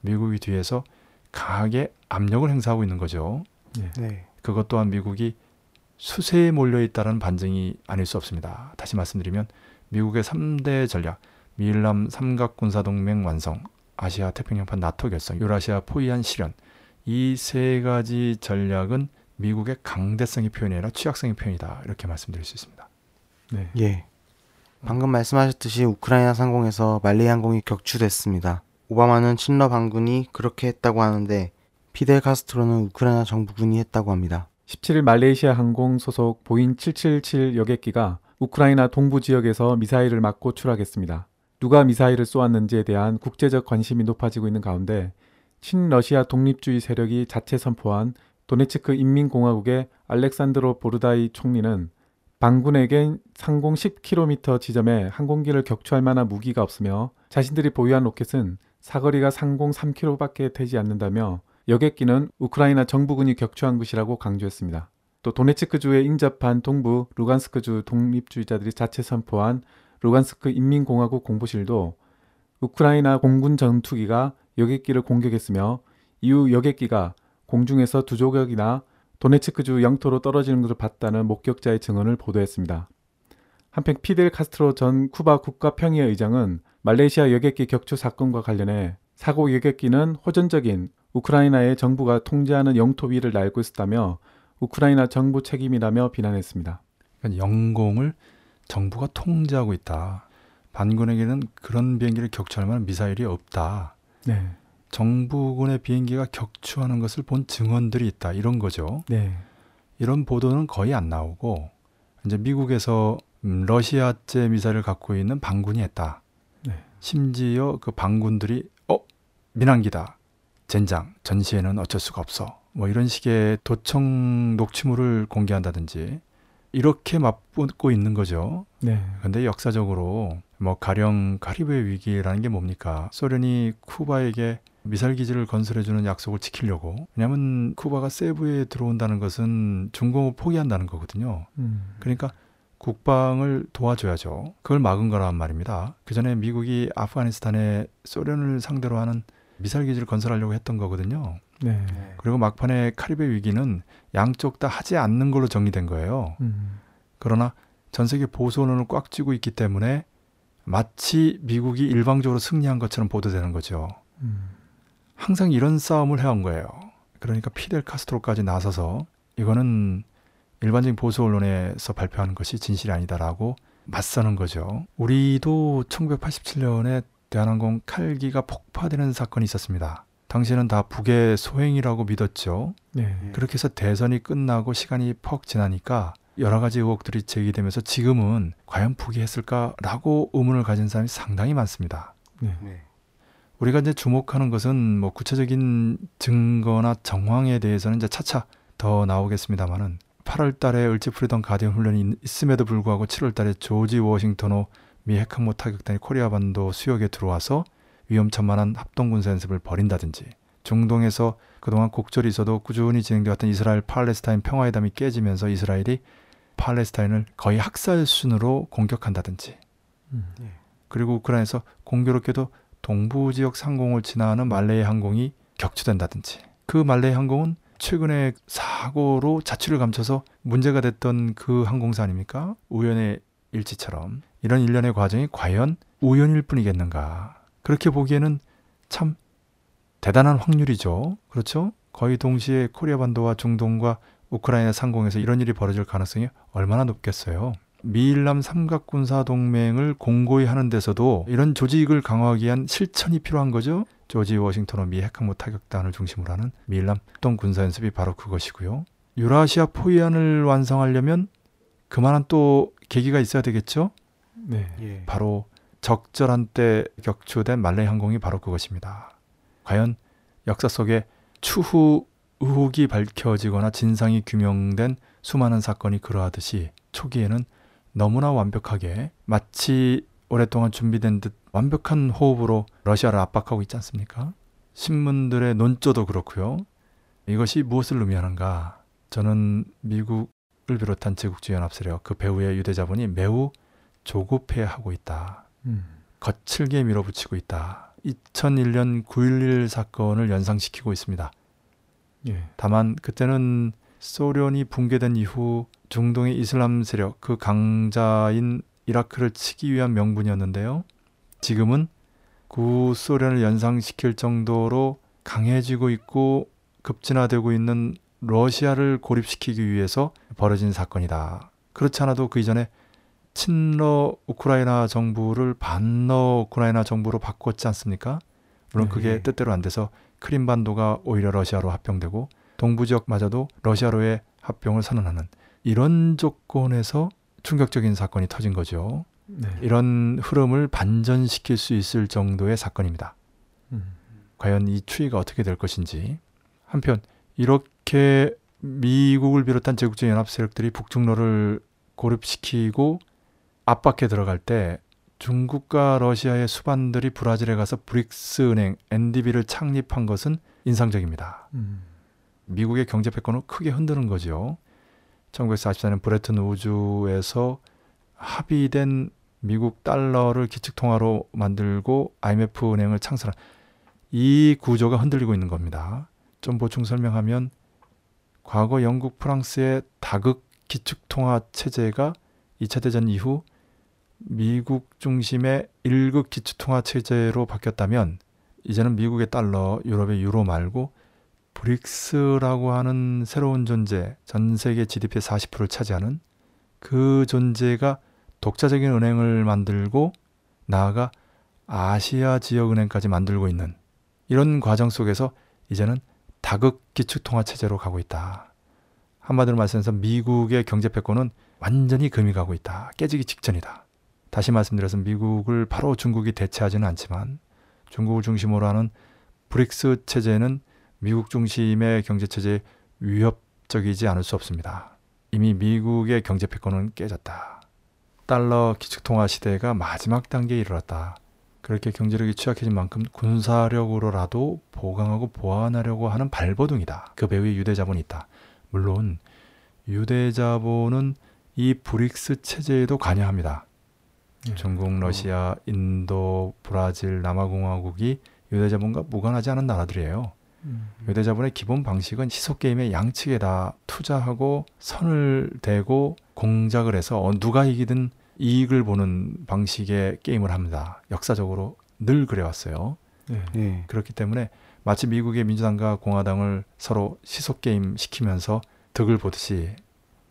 미국이 뒤에서 강하게 압력을 행사하고 있는 거죠. 네. 네. 그것 또한 미국이 수세에 몰려 있다는 반증이 아닐 수 없습니다. 다시 말씀드리면 미국의 3대 전략, 미일남 삼각 군사 동맹 완성, 아시아 태평양판 나토 결성, 유라시아 포위안 실현 이 세 가지 전략은 미국의 강대성의 표현이 아니라 취약성의 표현이다. 이렇게 말씀드릴 수 있습니다. 네. 예. 방금 말씀하셨듯이 우크라이나 상공에서 말레이 항공이 격추됐습니다. 오바마는 친러 반군이 그렇게 했다고 하는데 피델 카스트로는 우크라이나 정부군이 했다고 합니다. 17일 말레이시아 항공 소속 보인 777 여객기가 우크라이나 동부 지역에서 미사일을 맞고 추락했습니다. 누가 미사일을 쏘았는지에 대한 국제적 관심이 높아지고 있는 가운데 친러시아 독립주의 세력이 자체 선포한 도네츠크 인민공화국의 알렉산드로 보르다이 총리는 반군에겐 상공 10km 지점에 항공기를 격추할 만한 무기가 없으며 자신들이 보유한 로켓은 사거리가 상공 3km밖에 되지 않는다며 여객기는 우크라이나 정부군이 격추한 것이라고 강조했습니다. 또 도네츠크주에 인접한 동부 루간스크주 독립주의자들이 자체 선포한 루간스크 인민공화국 공보실도 우크라이나 공군 전투기가 여객기를 공격했으며 이후 여객기가 공중에서 두 조격이나 도네츠크주 영토로 떨어지는 것을 봤다는 목격자의 증언을 보도했습니다. 한편 피델 카스트로 전 쿠바 국가평의회 의장은 말레이시아 여객기 격추 사건과 관련해 사고 여객기는 호전적인 우크라이나의 정부가 통제하는 영토 위를 날고 있었다며 우크라이나 정부 책임이라며 비난했습니다. 그러니까 영공을 정부가 통제하고 있다. 반군에게는 그런 비행기를 격추할 만한 미사일이 없다. 네. 정부군의 비행기가 격추하는 것을 본 증언들이 있다. 이런 거죠. 네. 이런 보도는 거의 안 나오고 이제 미국에서 음, 러시아제 미사일을 갖고 있는 반군이 했다. 네. 심지어 그 반군들이 어 민항기다. 젠장 전시에는 어쩔 수가 없어. 뭐 이런 식의 도청 녹취물을 공개한다든지 이렇게 맛보고 있는 거죠. 네. 근데 역사적으로 뭐 가령 카리브해 위기라는 게 뭡니까? 소련이 쿠바에게 미사일 기지를 건설해주는 약속을 지키려고 왜냐하면 쿠바가 세부에 들어온다는 것은 중공을 포기한다는 거거든요. 음. 그러니까 국방을 도와줘야죠. 그걸 막은 거란 말입니다. 그 전에 미국이 아프가니스탄에 소련을 상대로 하는 미사일 기지를 건설하려고 했던 거거든요. 네. 그리고 막판에 카리브해 위기는 양쪽 다 하지 않는 걸로 정리된 거예요. 음. 그러나 전 세계 보수 언론을 꽉 쥐고 있기 때문에 마치 미국이 일방적으로 승리한 것처럼 보도되는 거죠. 음. 항상 이런 싸움을 해온 거예요. 그러니까 피델 카스트로까지 나서서 이거는 일반적인 보수 언론에서 발표하는 것이 진실이 아니다라고 맞서는 거죠. 우리도 1987년에 대한항공 칼기가 폭파되는 사건이 있었습니다. 당시에는 다 북의 소행이라고 믿었죠. 네. 그렇게 해서 대선이 끝나고 시간이 퍽 지나니까 여러 가지 의혹들이 제기되면서 지금은 과연 북이 했을까라고 의문을 가진 사람이 상당히 많습니다. 네. 네. 우리가 이제 주목하는 것은 뭐 구체적인 증거나 정황에 대해서는 이제 차차 더 나오겠습니다만은 8월 달에 을지 프리덤 가디언 훈련이 있음에도 불구하고 7월 달에 조지 워싱턴호 미 핵항모 타격단이 코리아 반도 수역에 들어와서 위험천만한 합동군사 연습을 벌인다든지 중동에서 그동안 곡절이 있어도 꾸준히 진행되었던 이스라엘 팔레스타인 평화회담이 깨지면서 이스라엘이 팔레스타인을 거의 학살 수준으로 공격한다든지 음. 그리고 우크라이나에서 공교롭게도 동부 지역 상공을 지나는 말레이 항공이 격추된다든지 그 말레이 항공은 최근에 사고로 자취를 감춰서 문제가 됐던 그 항공사 아닙니까? 우연의 일치처럼 이런 일련의 과정이 과연 우연일 뿐이겠는가? 그렇게 보기에는 참 대단한 확률이죠. 그렇죠? 거의 동시에 코리아 반도와 중동과 우크라이나 상공에서 이런 일이 벌어질 가능성이 얼마나 높겠어요. 미일남 삼각군사 동맹을 공고히 하는 데서도 이런 조직을 강화하기 위한 실천이 필요한 거죠. 조지 워싱턴호 미 핵항모 타격단을 중심으로 하는 미일남 합동 군사 연습이 바로 그것이고요. 유라시아 포위안을 완성하려면 그만한 또 계기가 있어야 되겠죠. 네. 예. 바로 적절한 때 격추된 말레이 항공이 바로 그것입니다. 과연 역사 속에 추후 의혹이 밝혀지거나 진상이 규명된 수많은 사건이 그러하듯이 초기에는 너무나 완벽하게 마치 오랫동안 준비된 듯 완벽한 호흡으로 러시아를 압박하고 있지 않습니까? 신문들의 논조도 그렇고요. 이것이 무엇을 의미하는가? 저는 미국을 비롯한 제국주의 연합 세력 그 배후의 유대자본이 매우 조급해하고 있다. 음. 거칠게 밀어붙이고 있다. 2001년 9.11 사건을 연상시키고 있습니다. 예. 다만 그때는 소련이 붕괴된 이후 중동의 이슬람 세력 그 강자인 이라크를 치기 위한 명분이었는데요. 지금은 구소련을 연상시킬 정도로 강해지고 있고 급진화되고 있는 러시아를 고립시키기 위해서 벌어진 사건이다. 그렇지 않아도 그 이전에 친러 우크라이나 정부를 반러 우크라이나 정부로 바꿨지 않습니까? 물론 그게 네. 뜻대로 안 돼서 크림반도가 오히려 러시아로 합병되고 동부 지역마저도 러시아로의 합병을 선언하는 이런 조건에서 충격적인 사건이 터진 거죠. 네. 이런 흐름을 반전시킬 수 있을 정도의 사건입니다. 음. 과연 이 추이가 어떻게 될 것인지. 한편 이렇게 미국을 비롯한 제국주의 연합 세력들이 북중로를 고립시키고 압박해 들어갈 때 중국과 러시아의 수반들이 브라질에 가서 브릭스 은행 NDB를 창립한 것은 인상적입니다. 음. 미국의 경제 패권을 크게 흔드는 거죠. 1944년 브레튼 우주에서 합의된 미국 달러를 기축통화로 만들고 IMF 은행을 창설한 이 구조가 흔들리고 있는 겁니다. 좀 보충 설명하면 과거 영국 프랑스의 다극 기축통화 체제가 2차 대전 이후 미국 중심의 일극 기축통화 체제로 바뀌었다면 이제는 미국의 달러, 유럽의 유로 말고 브릭스라고 하는 새로운 존재, 전 세계 GDP의 40%를 차지하는 그 존재가 독자적인 은행을 만들고 나아가 아시아 지역 은행까지 만들고 있는 이런 과정 속에서 이제는 다극 기축통화 체제로 가고 있다. 한마디로 말씀해서 미국의 경제 패권은 완전히 금이 가고 있다. 깨지기 직전이다. 다시 말씀드려서 미국을 바로 중국이 대체하지는 않지만 중국을 중심으로 하는 브릭스 체제는 미국 중심의 경제 체제에 위협적이지 않을 수 없습니다. 이미 미국의 경제 패권은 깨졌다. 달러 기축통화 시대가 마지막 단계에 이르렀다. 그렇게 경제력이 취약해진 만큼 군사력으로라도 보강하고 보완하려고 하는 발버둥이다. 그 배후에 유대자본이 있다. 물론 유대자본은 이 브릭스 체제에도 관여합니다. 예. 중국, 러시아, 인도, 브라질, 남아공화국이 유대자본과 무관하지 않은 나라들이에요. 음. 유대자본의 기본 방식은 시소 게임의 양측에 다 투자하고 선을 대고 공작을 해서 어, 누가 이기든 이익을 보는 방식의 게임을 합니다. 역사적으로 늘 그래왔어요. 네. 예. 그렇기 때문에 마치 미국의 민주당과 공화당을 서로 시소 게임 시키면서 득을 보듯이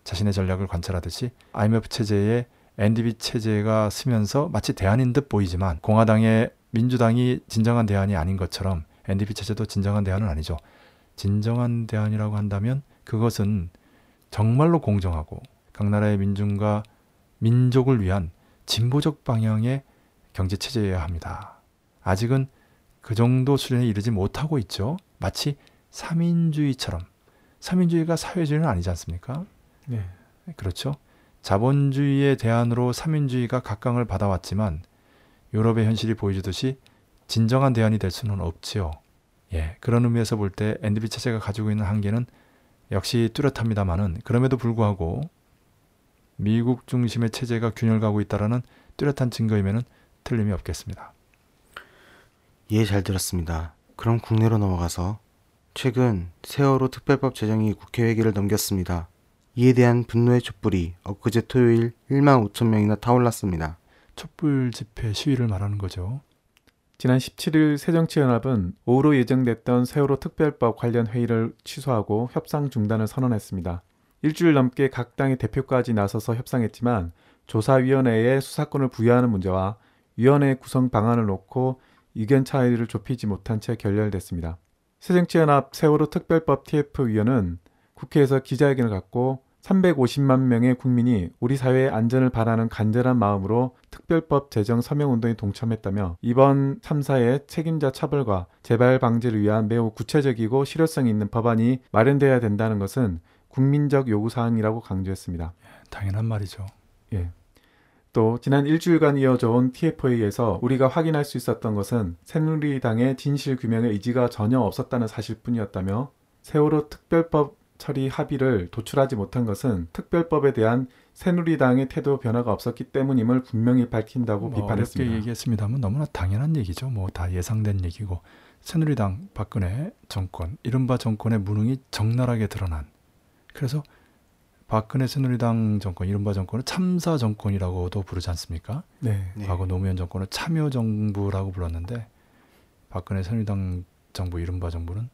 자신의 전략을 관찰하듯이 IMF 체제에 NDB 체제가 쓰면서 마치 대안인 듯 보이지만 공화당의 민주당이 진정한 대안이 아닌 것처럼 NDB 체제도 진정한 대안은 아니죠. 진정한 대안이라고 한다면 그것은 정말로 공정하고 각 나라의 민중과 민족을 위한 진보적 방향의 경제 체제여야 합니다. 아직은 그 정도 수준에 이르지 못하고 있죠. 마치 삼인주의처럼 삼인주의가 사회주의는 아니지 않습니까? 네. 그렇죠. 자본주의의 대안으로 삼인주의가 각광을 받아왔지만 유럽의 현실이 보여주듯이 진정한 대안이 될 수는 없지요. 예, 그런 의미에서 볼때 NDB 체제가 가지고 있는 한계는 역시 뚜렷합니다만은 그럼에도 불구하고 미국 중심의 체제가 균열 가고 있다라는 뚜렷한 증거이면은 틀림이 없겠습니다. 이해 잘 들었습니다. 그럼 국내로 넘어가서 최근 세월호 특별법 제정이 국회 회기를 넘겼습니다. 이에 대한 분노의 촛불이 엊그제 토요일 1만 5천 명이나 타올랐습니다. 촛불 집회 시위를 말하는 거죠. 지난 17일 새정치연합은 오후로 예정됐던 세월호 특별법 관련 회의를 취소하고 협상 중단을 선언했습니다. 일주일 넘게 각 당의 대표까지 나서서 협상했지만 조사위원회에 수사권을 부여하는 문제와 위원회 구성 방안을 놓고 의견 차이를 좁히지 못한 채 결렬됐습니다. 새정치연합 세월호 특별법 TF위원은 국회에서 기자회견을 갖고 350만 명의 국민이 우리 사회의 안전을 바라는 간절한 마음으로 특별법 제정 서명 운동에 동참했다며 이번 참사의 책임자 처벌과 재발 방지를 위한 매우 구체적이고 실효성이 있는 법안이 마련돼야 된다는 것은 국민적 요구 사항이라고 강조했습니다. 당연한 말이죠. 예. 또 지난 일주일간 이어져 온 TF회의에서 우리가 확인할 수 있었던 것은 새누리당의 진실 규명의 의지가 전혀 없었다는 사실뿐이었다며 세월호 특별법 처리 합의를 도출하지 못한 것은 특별법에 대한 새누리당의 태도 변화가 없었기 때문임을 분명히 밝힌다고 뭐 비판했습니다. 어렵게 얘기했습니다만 너무나 당연한 얘기죠. 뭐 다 예상된 얘기고 새누리당 박근혜 정권 이른바 정권의 무능이 적나라하게 드러난 그래서 박근혜 새누리당 정권 이른바 정권을 참사 정권이라고도 부르지 않습니까? 네. 네. 과거 노무현 정권을 참여 정부라고 불렀는데 박근혜 새누리당 정부 이른바 정부는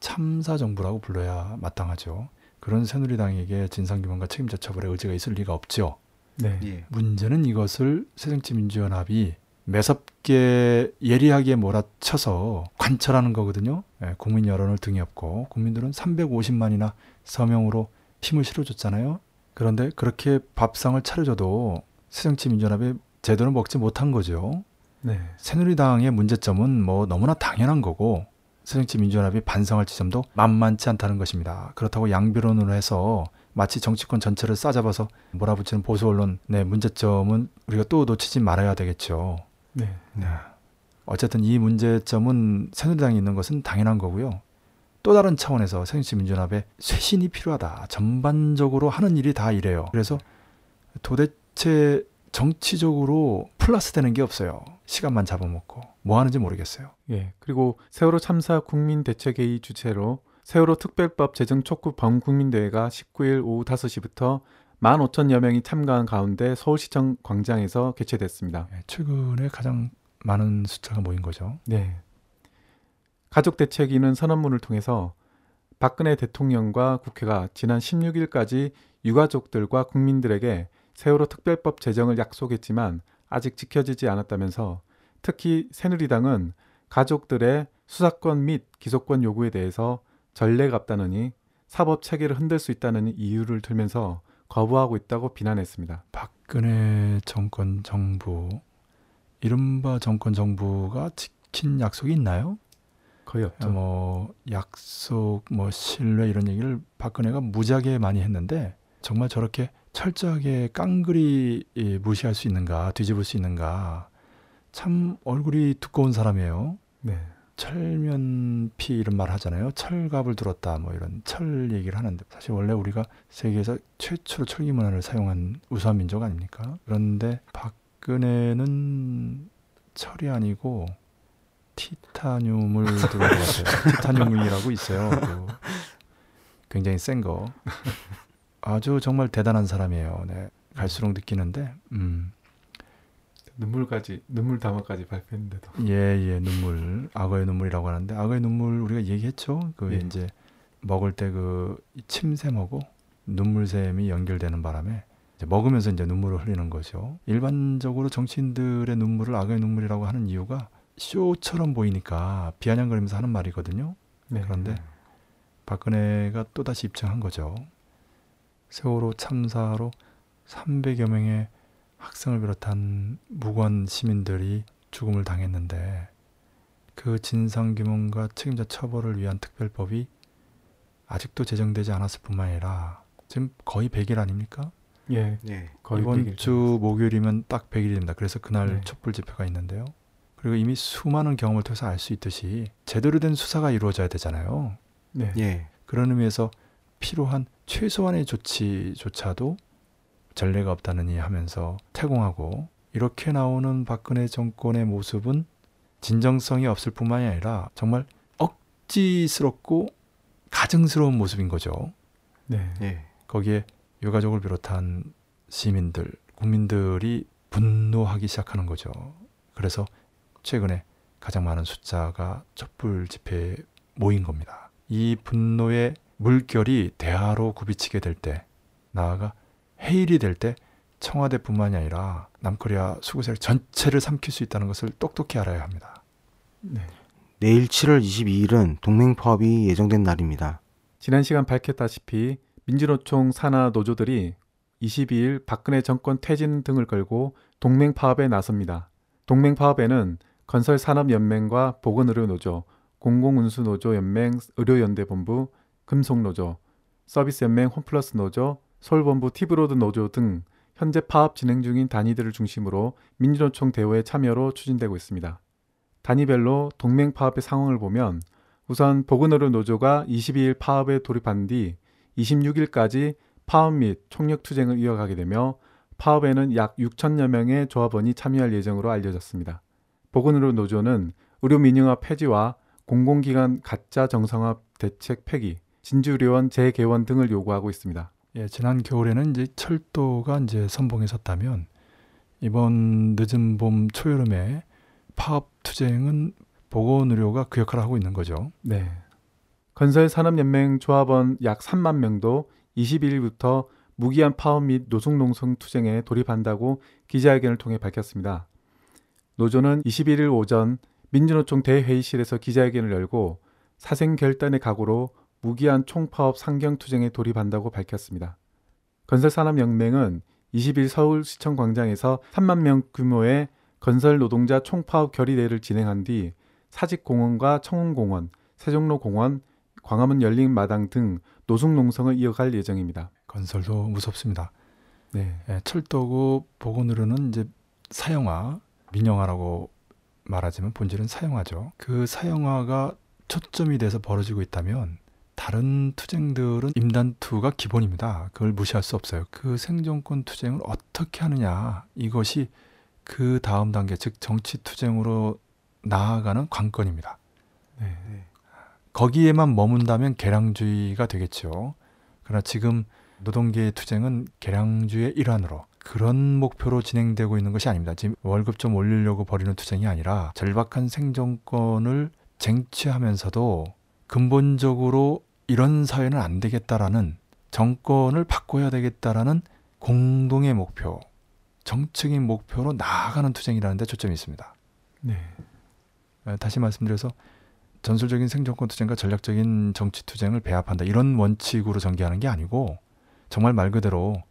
참사 정부라고 불러야 마땅하죠. 그런 새누리당에게 진상규명과 책임자 처벌의 의지가 있을 리가 없죠. 네. 예. 문제는 이것을 새정치민주연합이 매섭게 예리하게 몰아쳐서 관철하는 거거든요. 예, 국민 여론을 등에 업고 국민들은 350만이나 서명으로 힘을 실어줬잖아요. 그런데 그렇게 밥상을 차려줘도 새정치민주연합이 제대로 먹지 못한 거죠. 네. 새누리당의 문제점은 뭐 너무나 당연한 거고 새정치민주연합이 반성할 지점도 만만치 않다는 것입니다. 그렇다고 양비론으로 해서 마치 정치권 전체를 싸잡아서 몰아붙이는 보수 언론의 문제점은 우리가 또 놓치지 말아야 되겠죠. 네. 네. 어쨌든 이 문제점은 새누리당이 있는 것은 당연한 거고요. 또 다른 차원에서 새정치 민주연합에 쇄신이 필요하다. 전반적으로 하는 일이 다 이래요. 그래서 도대체 정치적으로 플러스 되는 게 없어요. 시간만 잡아먹고 뭐 하는지 모르겠어요. 예. 그리고 세월호 참사 국민 대책회의 주최로 세월호 특별법 제정 촉구 범국민대회가 19일 오후 5시부터 15,000여 명이 참가한 가운데 서울시청 광장에서 개최됐습니다. 예, 최근에 가장 많은 숫자가 모인 거죠. 네. 가족 대책위는 선언문을 통해서 박근혜 대통령과 국회가 지난 16일까지 유가족들과 국민들에게 세월호 특별법 제정을 약속했지만 아직 지켜지지 않았다면서 특히 새누리당은 가족들의 수사권 및 기소권 요구에 대해서 전례가 없다느니 사법 체계를 흔들 수 있다는 이유를 들면서 거부하고 있다고 비난했습니다. 박근혜 정권 정부 이른바 정권 정부가 지킨 약속이 있나요? 거의 없죠. 뭐 약속, 뭐 신뢰 이런 얘기를 박근혜가 무지하게 많이 했는데 정말 저렇게 철저하게 깡그리 이, 무시할 수 있는가, 뒤집을 수 있는가. 참 얼굴이 두꺼운 사람이에요. 네. 철면피 이런 말 하잖아요. 철갑을 들었다 뭐 이런 철 얘기를 하는데 사실 원래 우리가 세계에서 최초로 철기 문화를 사용한 우수한 민족 아닙니까? 그런데 박근혜는 철이 아니고 티타늄을 들은 것 같아요. 티타늄이라고 있어요. 그 굉장히 센 거. 아주 정말 대단한 사람이에요. 네. 갈수록 느끼는데, 음, 눈물까지 눈물 담화까지 발표했는데도 예, 예, 눈물, 악어의 눈물이라고 하는데, 악어의 눈물 우리가 얘기했죠. 그 예. 이제 먹을 때 그 침샘하고 눈물샘이 연결되는 바람에 이제 먹으면서 이제 눈물을 흘리는 거죠. 일반적으로 정치인들의 눈물을 악어의 눈물이라고 하는 이유가 쇼처럼 보이니까 비아냥거리면서 하는 말이거든요. 네. 그런데 박근혜가 또다시 입증한 거죠. 세월호 참사로 300여 명의 학생을 비롯한 무관 시민들이 죽음을 당했는데 그 진상규명과 책임자 처벌을 위한 특별법이 아직도 제정되지 않았을 뿐만 아니라 지금 거의 100일 아닙니까? 예 네. 거의 이번 100일 주 목요일이면 딱 100일입니다. 그래서 그날 네. 촛불 집회가 있는데요. 그리고 이미 수많은 경험을 통해서 알 수 있듯이 제대로 된 수사가 이루어져야 되잖아요. 네. 예. 그런 의미에서 필요한 최소한의 조치조차도 전례가 없다느니 하면서 태공하고 이렇게 나오는 박근혜 정권의 모습은 진정성이 없을 뿐만이 아니라 정말 억지스럽고 가증스러운 모습인 거죠. 네. 예. 거기에 유가족을 비롯한 시민들, 국민들이 분노하기 시작하는 거죠. 그래서 최근에 가장 많은 숫자가 촛불 집회에 모인 겁니다. 이 분노의 물결이 대화로 굽이치게 될 때, 나아가 해일이 될 때 청와대뿐만이 아니라 남코리아 수구세력 전체를 삼킬 수 있다는 것을 똑똑히 알아야 합니다. 네. 내일 7월 22일은 동맹 파업이 예정된 날입니다. 지난 시간 밝혔다시피 민주노총 산하 노조들이 22일 박근혜 정권 퇴진 등을 걸고 동맹 파업에 나섭니다. 동맹 파업에는 건설산업연맹과 보건의료노조, 공공운수노조연맹 의료연대본부, 금속노조, 서비스연맹 홈플러스 노조, 서울본부 티브로드 노조 등 현재 파업 진행 중인 단위들을 중심으로 민주노총 대오의 참여로 추진되고 있습니다. 단위별로 동맹 파업의 상황을 보면 우선 보건의료 노조가 22일 파업에 돌입한 뒤 26일까지 파업 및 총력 투쟁을 이어가게 되며 파업에는 약 6천여 명의 조합원이 참여할 예정으로 알려졌습니다. 보건의료 노조는 의료 민영화 폐지와 공공기관 가짜 정상화 대책 폐기, 진주의료원 재개원 등을 요구하고 있습니다. 예, 지난 겨울에는 이제 철도가 이제 선봉에 섰다면 이번 늦은 봄 초여름에 파업 투쟁은 보건의료가 그 역할을 하고 있는 거죠. 네. 건설산업연맹 조합원 약 3만 명도 22일부터 무기한 파업 및 노숙농성 투쟁에 돌입한다고 기자회견을 통해 밝혔습니다. 노조는 21일 오전 민주노총 대회의실에서 기자회견을 열고 사생 결단의 각오로 무기한 총파업 상경투쟁에 돌입한다고 밝혔습니다. 건설산업연맹은 20일 서울시청 광장에서 3만 명 규모의 건설 노동자 총파업 결의대회를 진행한 뒤 사직공원과 청운공원, 세종로공원, 광화문 열린마당 등 노숙농성을 이어갈 예정입니다. 건설도 무섭습니다. 네. 예, 철도고 보건의료는 이제 사형화, 민영화라고 말하지만 본질은 사형화죠. 그 사형화가 초점이 돼서 벌어지고 있다면 다른 투쟁들은 임단투가 기본입니다. 그걸 무시할 수 없어요. 그 생존권 투쟁을 어떻게 하느냐 이것이 그 다음 단계 즉 정치 투쟁으로 나아가는 관건입니다. 네. 거기에만 머문다면 개량주의가 되겠죠. 그러나 지금 노동계의 투쟁은 개량주의 일환으로 그런 목표로 진행되고 있는 것이 아닙니다. 지금 월급 좀 올리려고 벌이는 투쟁이 아니라 절박한 생존권을 쟁취하면서도 근본적으로 이런 사회는 안 되겠다라는 정권을 바꿔야 되겠다라는 공동의 목표, 정책인 목표로 나아가는 투쟁이라는 데 초점이 있습니다. 네. 에, 다시 말씀드려서 전술적인 생존권 투쟁과 전략적인 정치 투쟁을 배합한다 이런 원칙으로 전개하는 게 아니고 정말 말 그대로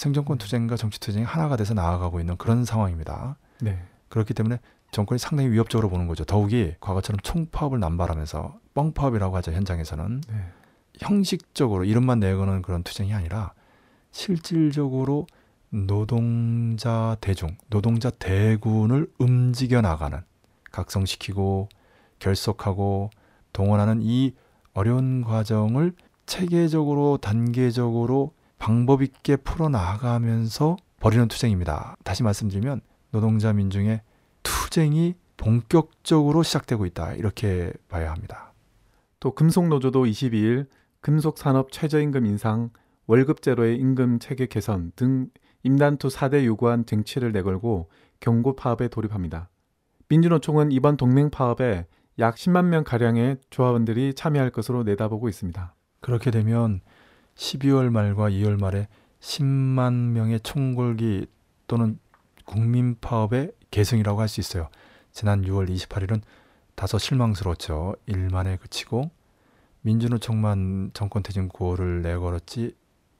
생존권 투쟁과 정치 투쟁이 하나가 돼서 나아가고 있는 그런 상황입니다. 네. 그렇기 때문에 정권이 상당히 위협적으로 보는 거죠. 더욱이 과거처럼 총파업을 남발하면서 뻥파업이라고 하죠 현장에서는 네. 형식적으로 이름만 내거는 그런 투쟁이 아니라 실질적으로 노동자 대중, 노동자 대군을 움직여 나가는 각성시키고 결속하고 동원하는 이 어려운 과정을 체계적으로 단계적으로 방법 있게 풀어 나가면서 벌이는 투쟁입니다. 다시 말씀드리면 노동자 민중의 투쟁이 본격적으로 시작되고 있다. 이렇게 봐야 합니다. 또 금속노조도 22일 금속산업 최저임금 인상, 월급 제로의 임금 체계 개선 등 임단투 4대 요구안 쟁취를 내걸고 경고 파업에 돌입합니다. 민주노총은 이번 동맹 파업에 약 10만 명 가량의 조합원들이 참여할 것으로 내다보고 있습니다. 그렇게 되면 12월 말과 2월 말에 10만 명의 총궐기 또는 국민 파업의 계승이라고 할 수 있어요. 지난 6월 28일은 다소 실망스러웠죠. 일만에 그치고 민주노총만 정권 퇴진 구호를 내걸었지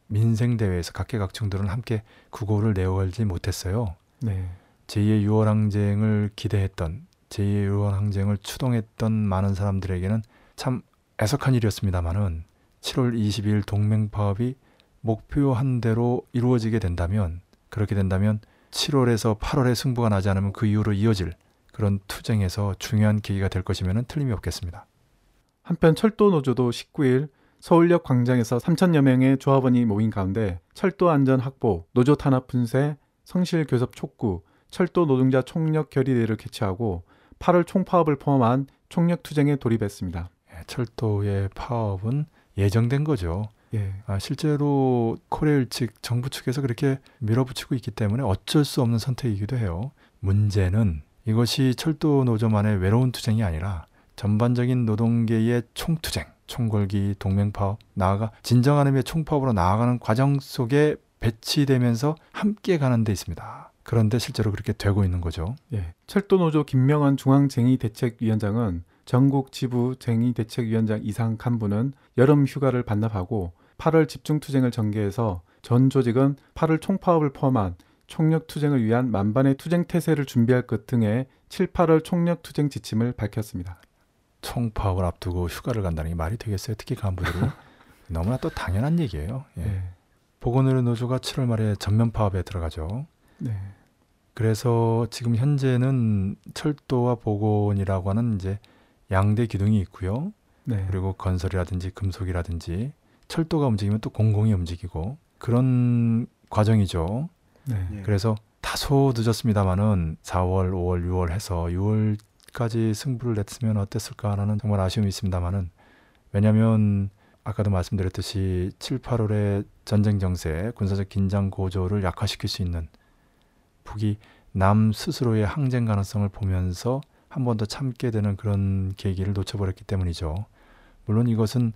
민생 대회에서 각계각층들은 함께 구호를 내걸지 못했어요. 네. 제2의 6월 항쟁을 기대했던 제2의 6월 항쟁을 추동했던 많은 사람들에게는 참 애석한 일이었습니다마는 7월 22일 동맹 파업이 목표한 대로 이루어지게 된다면 그렇게 된다면 7월에서 8월에 승부가 나지 않으면 그 이후로 이어질 그런 투쟁에서 중요한 계기가 될 것이면 틀림이 없겠습니다. 한편 철도 노조도 19일 서울역 광장에서 3천여 명의 조합원이 모인 가운데 철도 안전 확보, 노조 탄압 분쇄, 성실 교섭 촉구, 철도 노동자 총력 결의대회를 개최하고 8월 총파업을 포함한 총력 투쟁에 돌입했습니다. 예, 철도의 파업은 예정된 거죠. 예. 아, 실제로 코레일 측 정부 측에서 그렇게 밀어붙이고 있기 때문에 어쩔 수 없는 선택이기도 해요. 문제는 이것이 철도 노조만의 외로운 투쟁이 아니라 전반적인 노동계의 총투쟁, 총궐기, 동맹파업, 나아가 진정한 의미의 총파업으로 나아가는 과정 속에 배치되면서 함께 가는 데 있습니다. 그런데 실제로 그렇게 되고 있는 거죠. 예. 철도 노조 김명환 중앙쟁의대책위원장은 전국 지부 쟁의 대책위원장 이상 간부는 여름 휴가를 반납하고 8월 집중투쟁을 전개해서 전 조직은 8월 총파업을 포함한 총력 투쟁을 위한 만반의 투쟁 태세를 준비할 것 등의 7, 8월 총력 투쟁 지침을 밝혔습니다. 총파업을 앞두고 휴가를 간다는 게 말이 되겠어요? 특히 간부들이 너무나 또 당연한 얘기예요. 예. 예. 보건의료 노조가 7월 말에 전면 파업에 들어가죠. 네. 그래서 지금 현재는 철도와 보건이라고 하는 이제 양대 기둥이 있고요. 네. 그리고 건설이라든지 금속이라든지 철도가 움직이면 또 공공이 움직이고 그런 과정이죠. 네. 예. 그래서 다소 늦었습니다만은 4월, 5월, 6월 해서 6월까지 승부를 냈으면 어땠을까라는 정말 아쉬움이 있습니다만은 왜냐하면 아까도 말씀드렸듯이 7, 8월에 전쟁 정세, 군사적 긴장 고조를 약화시킬 수 있는 북이 남 스스로의 항쟁 가능성을 보면서 한 번 더 참게 되는 그런 계기를 놓쳐버렸기 때문이죠. 물론 이것은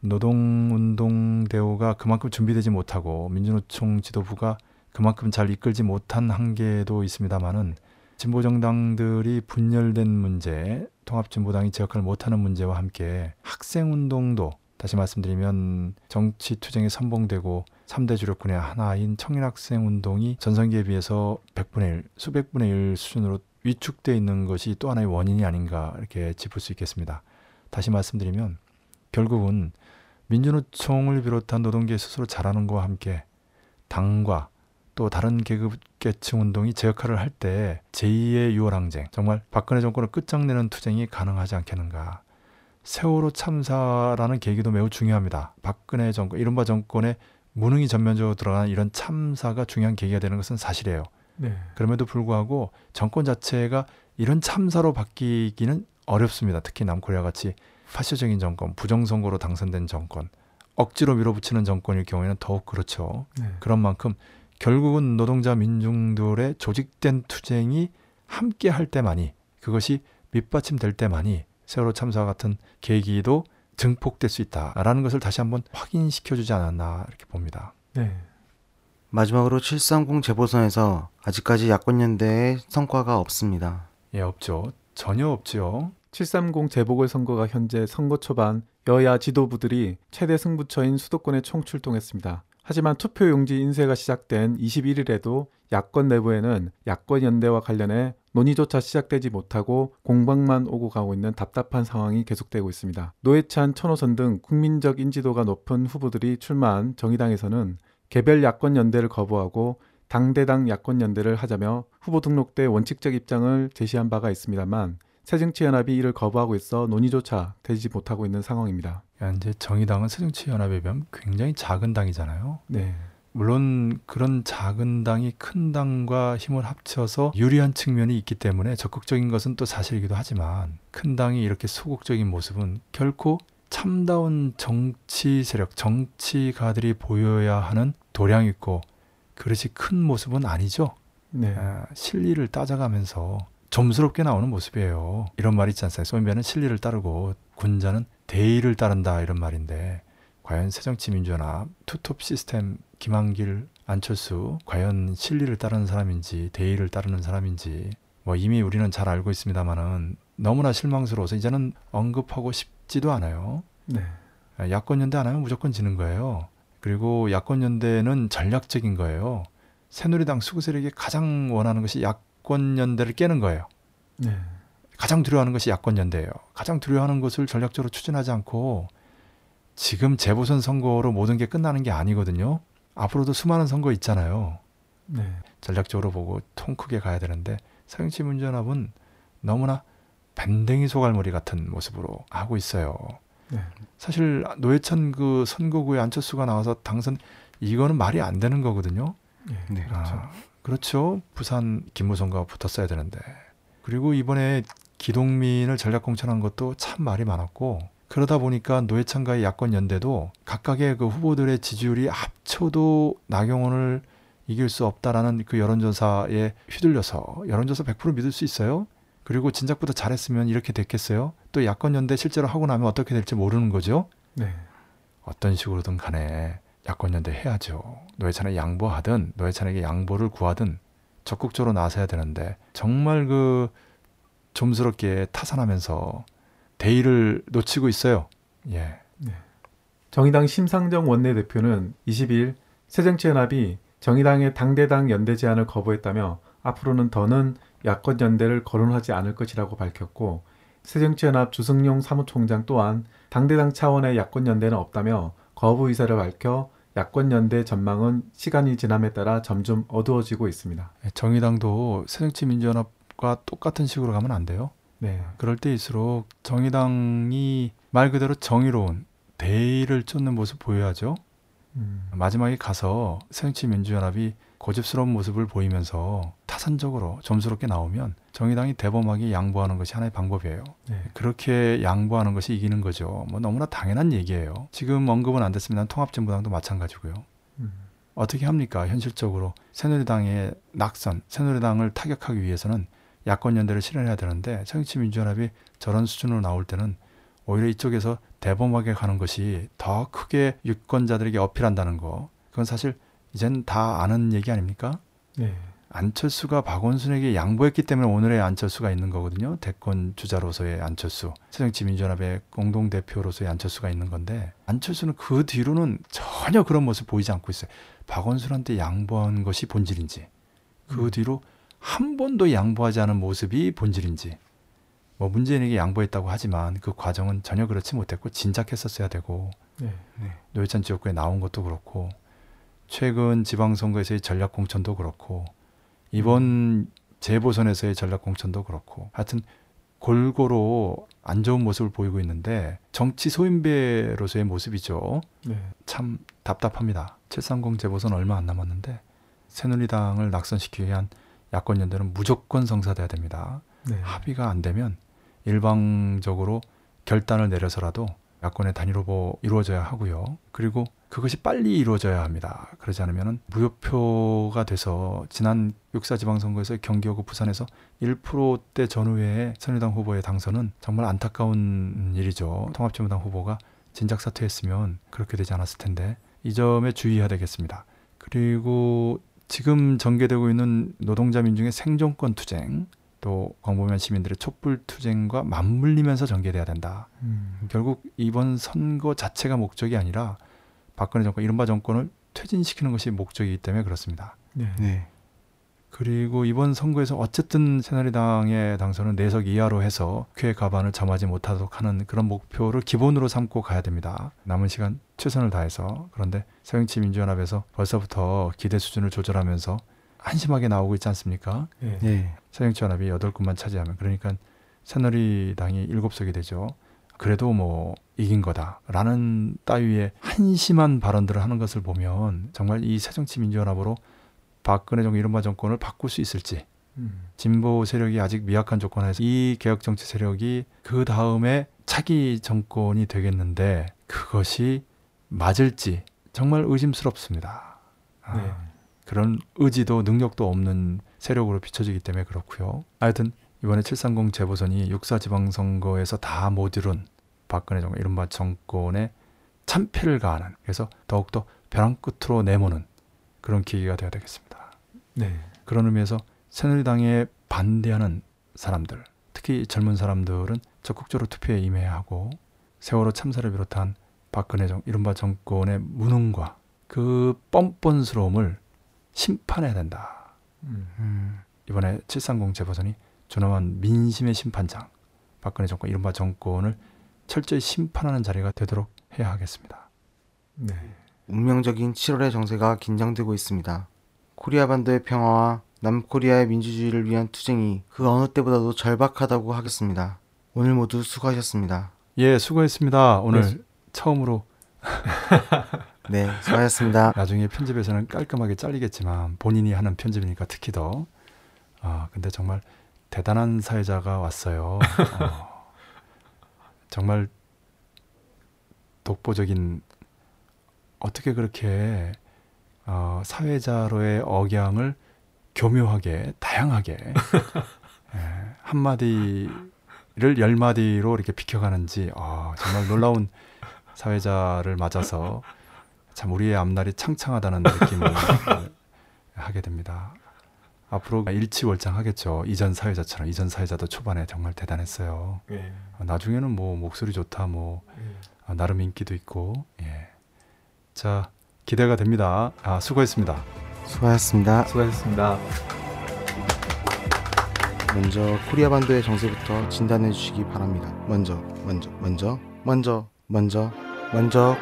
노동운동 대우가 그만큼 준비되지 못하고 민주노총 지도부가 그만큼 잘 이끌지 못한 한계도 있습니다만은 진보 정당들이 분열된 문제, 통합진보당이 제 역할을 못하는 문제와 함께 학생 운동도 다시 말씀드리면 정치 투쟁에 선봉되고 3대 주력군의 하나인 청년학생 운동이 전성기에 비해서 100분의 1, 수백분의 1 수준으로 위축돼 있는 것이 또 하나의 원인이 아닌가 이렇게 짚을 수 있겠습니다. 다시 말씀드리면 결국은 민주노총을 비롯한 노동계 스스로 잘하는 것과 함께 당과 또 다른 계급계층 운동이 제 역할을 할 때 제2의 6월 항쟁 정말 박근혜 정권을 끝장내는 투쟁이 가능하지 않겠는가. 세월호 참사라는 계기도 매우 중요합니다. 박근혜 정권, 이른바 정권의 무능이 전면적으로 들어가는 이런 참사가 중요한 계기가 되는 것은 사실이에요. 네. 그럼에도 불구하고 정권 자체가 이런 참사로 바뀌기는 어렵습니다. 특히 남코리아 같이 파쇼적인 정권, 부정선거로 당선된 정권, 억지로 밀어붙이는 정권일 경우에는 더욱 그렇죠. 네. 그런 만큼 결국은 노동자 민중들의 조직된 투쟁이 함께 할 때만이 그것이 밑받침될 때만이 세월호 참사 같은 계기도 증폭될 수 있다라는 것을 다시 한번 확인시켜 주지 않았나 이렇게 봅니다. 네. 마지막으로 730 재보선에서 아직까지 야권연대의 성과가 없습니다. 예, 없죠. 전혀 없죠. 730 재보궐선거가 현재 선거 초반 여야 지도부들이 최대 승부처인 수도권에 총출동했습니다. 하지만 투표 용지 인쇄가 시작된 21일에도 야권 내부에는 야권 연대와 관련해 논의조차 시작되지 못하고 공방만 오고 가고 있는 답답한 상황이 계속되고 있습니다. 노회찬, 천호선 등 국민적 인지도가 높은 후보들이 출마한 정의당에서는 개별 야권 연대를 거부하고 당대당 야권 연대를 하자며 후보 등록 때 원칙적 입장을 제시한 바가 있습니다만 새정치연합이 이를 거부하고 있어 논의조차 되지 못하고 있는 상황입니다. 현재 정의당은 새정치연합에 비하면 굉장히 작은 당이잖아요. 네. 물론 그런 작은 당이 큰 당과 힘을 합쳐서 유리한 측면이 있기 때문에 적극적인 것은 또 사실이기도 하지만 큰 당이 이렇게 소극적인 모습은 결코 참다운 정치 세력, 정치가들이 보여야 하는 도량 있고 그릇이 큰 모습은 아니죠. 네. 아, 실리를 따져가면서 점스럽게 나오는 모습이에요. 이런 말 있지 않습니까? 소변은 실리를 따르고 군자는 대의를 따른다 이런 말인데 과연 새정치민주연합 투톱 시스템 김한길 안철수 과연 실리를 따르는 사람인지 대의를 따르는 사람인지 뭐 이미 우리는 잘 알고 있습니다만은 너무나 실망스러워서 이제는 언급하고 싶지도 않아요. 네. 아, 야권 연대 안 하면 무조건 지는 거예요. 그리고 야권 연대는 전략적인 거예요. 새누리당 수구 세력이 가장 원하는 것이 야권 연대를 깨는 거예요. 네. 가장 두려워하는 것이 야권 연대예요. 가장 두려워하는 것을 전략적으로 추진하지 않고 지금 재보선 선거로 모든 게 끝나는 게 아니거든요. 앞으로도 수많은 선거 있잖아요. 네. 전략적으로 보고 통 크게 가야 되는데 사정치문전합은 너무나 밴댕이 소갈머리 같은 모습으로 하고 있어요. 네. 사실 노회찬 그 선거구에 안철수가 나와서 당선 이거는 말이 안 되는 거거든요. 네. 네. 그렇죠. 아, 그렇죠. 부산 김무성과 붙었어야 되는데. 그리고 이번에 기동민을 전략 공천한 것도 참 말이 많았고 그러다 보니까 노회찬과의 야권 연대도 각각의 그 후보들의 지지율이 합쳐도 나경원을 이길 수 없다라는 그 여론조사에 휘둘려서 여론조사 100% 믿을 수 있어요. 그리고 진작부터 잘했으면 이렇게 됐겠어요. 또 야권 연대 실제로 하고 나면 어떻게 될지 모르는 거죠. 네. 어떤 식으로든 간에 야권 연대 해야죠. 노회찬에 양보하든 노회찬에게 양보를 구하든 적극적으로 나서야 되는데 정말 그 좀스럽게 타산하면서 대의를 놓치고 있어요. 예. 정의당 심상정 원내대표는 20일 새정치연합이 정의당의 당대당 연대 제안을 거부했다며 앞으로는 더는 야권 연대를 거론하지 않을 것이라고 밝혔고 새정치연합 주승용 사무총장 또한 당대당 차원의 야권 연대는 없다며 거부 의사를 밝혀 야권 연대 전망은 시간이 지남에 따라 점점 어두워지고 있습니다. 정의당도 새정치민주연합과 똑같은 식으로 가면 안 돼요. 네. 그럴 때일수록 정의당이 말 그대로 정의로운 대의를 쫓는 모습 보여야죠. 음, 마지막에 가서 새정치민주연합이 고집스러운 모습을 보이면서 타산적으로 점스럽게 나오면 정의당이 대범하게 양보하는 것이 하나의 방법이에요. 네. 그렇게 양보하는 것이 이기는 거죠. 뭐 너무나 당연한 얘기예요. 지금 언급은 안 됐습니다. 통합진보당도 마찬가지고요. 음, 어떻게 합니까? 현실적으로 새누리당의 낙선, 새누리당을 타격하기 위해서는 야권 연대를 실현해야 되는데 정치민주연합이 저런 수준으로 나올 때는 오히려 이쪽에서 대범하게 가는 것이 더 크게 유권자들에게 어필한다는 거. 그건 사실 이젠 다 아는 얘기 아닙니까? 네. 안철수가 박원순에게 양보했기 때문에 오늘의 안철수가 있는 거거든요. 대권 주자로서의 안철수, 새정치민주연합의 공동 대표로서의 안철수가 있는 건데 안철수는 그 뒤로는 전혀 그런 모습 보이지 않고 있어요. 박원순한테 양보한 것이 본질인지 그 음. 뒤로 한 번도 양보하지 않은 모습이 본질인지 뭐 문재인에게 양보했다고 하지만 그 과정은 전혀 그렇지 못했고 진작했었어야 되고 네. 노회찬 지역구에 나온 것도 그렇고 최근 지방선거에서의 전략 공천도 그렇고 이번 재보선에서의 전략 공천도 그렇고 하여튼 골고루 안 좋은 모습을 보이고 있는데 정치 소인배로서의 모습이죠. 네. 참 답답합니다. 730 재보선 얼마 안 남았는데 새누리당을 낙선시키기 위한 야권 연대는 무조건 성사돼야 됩니다. 네. 합의가 안 되면 일방적으로 결단을 내려서라도 야권의 단일 후보 이루어져야 하고요. 그리고 그것이 빨리 이루어져야 합니다. 그러지 않으면 무효표가 돼서 지난 육사 지방선거에서 경기하고 부산에서 1%대 전후에 새누리당 후보의 당선은 정말 안타까운 일이죠. 통합진보당 후보가 진작 사퇴했으면 그렇게 되지 않았을 텐데 이 점에 주의해야 되겠습니다. 그리고 지금 전개되고 있는 노동자 민중의 생존권 투쟁 또 광범위한 시민들의 촛불 투쟁과 맞물리면서 전개돼야 된다. 음. 결국 이번 선거 자체가 목적이 아니라 박근혜 정권 이른바 정권을 퇴진시키는 것이 목적이기 때문에 그렇습니다. 네. 네. 그리고 이번 선거에서 어쨌든 새누리당의 당선은 내석 이하로 해서 쾌 가반을 점하지 못하도록 하는 그런 목표를 기본으로 삼고 가야 됩니다. 남은 시간 최선을 다해서 그런데 새정치 민주연합에서 벌써부터 기대 수준을 조절하면서 한심하게 나오고 있지 않습니까? 네. 네. 새정치 연합이 여덟 군만 차지하면 그러니까 새누리당이 일곱 석이 되죠. 그래도 뭐 이긴 거다라는 따위의 한심한 발언들을 하는 것을 보면 정말 이 새정치민주연합으로 박근혜 정권 이른바 정권을 바꿀 수 있을지 음. 진보 세력이 아직 미약한 조건 하에서 이 개혁 정치 세력이 그 다음에 차기 정권이 되겠는데 그것이 맞을지 정말 의심스럽습니다. 아, 네. 그런 의지도 능력도 없는 세력으로 비춰지기 때문에 그렇고요. 하여튼 이번에 730 재보선이 육사 지방선거에서 다 못 이룬 박근혜 정권 이른바 정권의 참패를 가하는 그래서 더욱더 벼랑 끝으로 내모는 그런 계기가 되어야 되겠습니다. 네. 그런 의미에서 새누리당에 반대하는 사람들, 특히 젊은 사람들은 적극적으로 투표에 임해야 하고 세월호 참사를 비롯한 박근혜 정 이른바 정권의 무능과 그 뻔뻔스러움을 심판해야 된다. 음. 음. 이번에 730 재보선이 존엄한 민심의 심판장, 박근혜 정권 이른바 정권을 철저히 심판하는 자리가 되도록 해야 하겠습니다. 네. 운명적인 7월의 정세가 긴장되고 있습니다. 코리아 반도의 평화와 남코리아의 민주주의를 위한 투쟁이 그 어느 때보다도 절박하다고 하겠습니다. 오늘 모두 수고하셨습니다. 예, 수고했습니다. 오늘 네. 처음으로 네, 수고하셨습니다. 나중에 편집에서는 깔끔하게 잘리겠지만 본인이 하는 편집이니까 특히 더. 아 근데 정말 대단한 사회자가 왔어요. 어, 정말 독보적인 어떻게 그렇게 어, 사회자로의 억양을 교묘하게 다양하게 예, 한 마디를 열 마디로 이렇게 비켜가는지 아, 정말 놀라운 사회자를 맞아서 참 우리의 앞날이 창창하다는 느낌을 하게 됩니다. 앞으로 일치월장하겠죠. 이전 사회자처럼 이전 사회자도 초반에 정말 대단했어요. 네. 어, 나중에는 뭐 목소리 좋다, 뭐 네. 어, 나름 인기도 있고. 예. 자 기대가 됩니다. 아 수고했습니다. 수고하셨습니다. 수고하셨습니다. 먼저 코리아 반도의 정세부터 진단해 주시기 바랍니다. 먼저, 먼저, 먼저, 먼저, 먼저, 먼저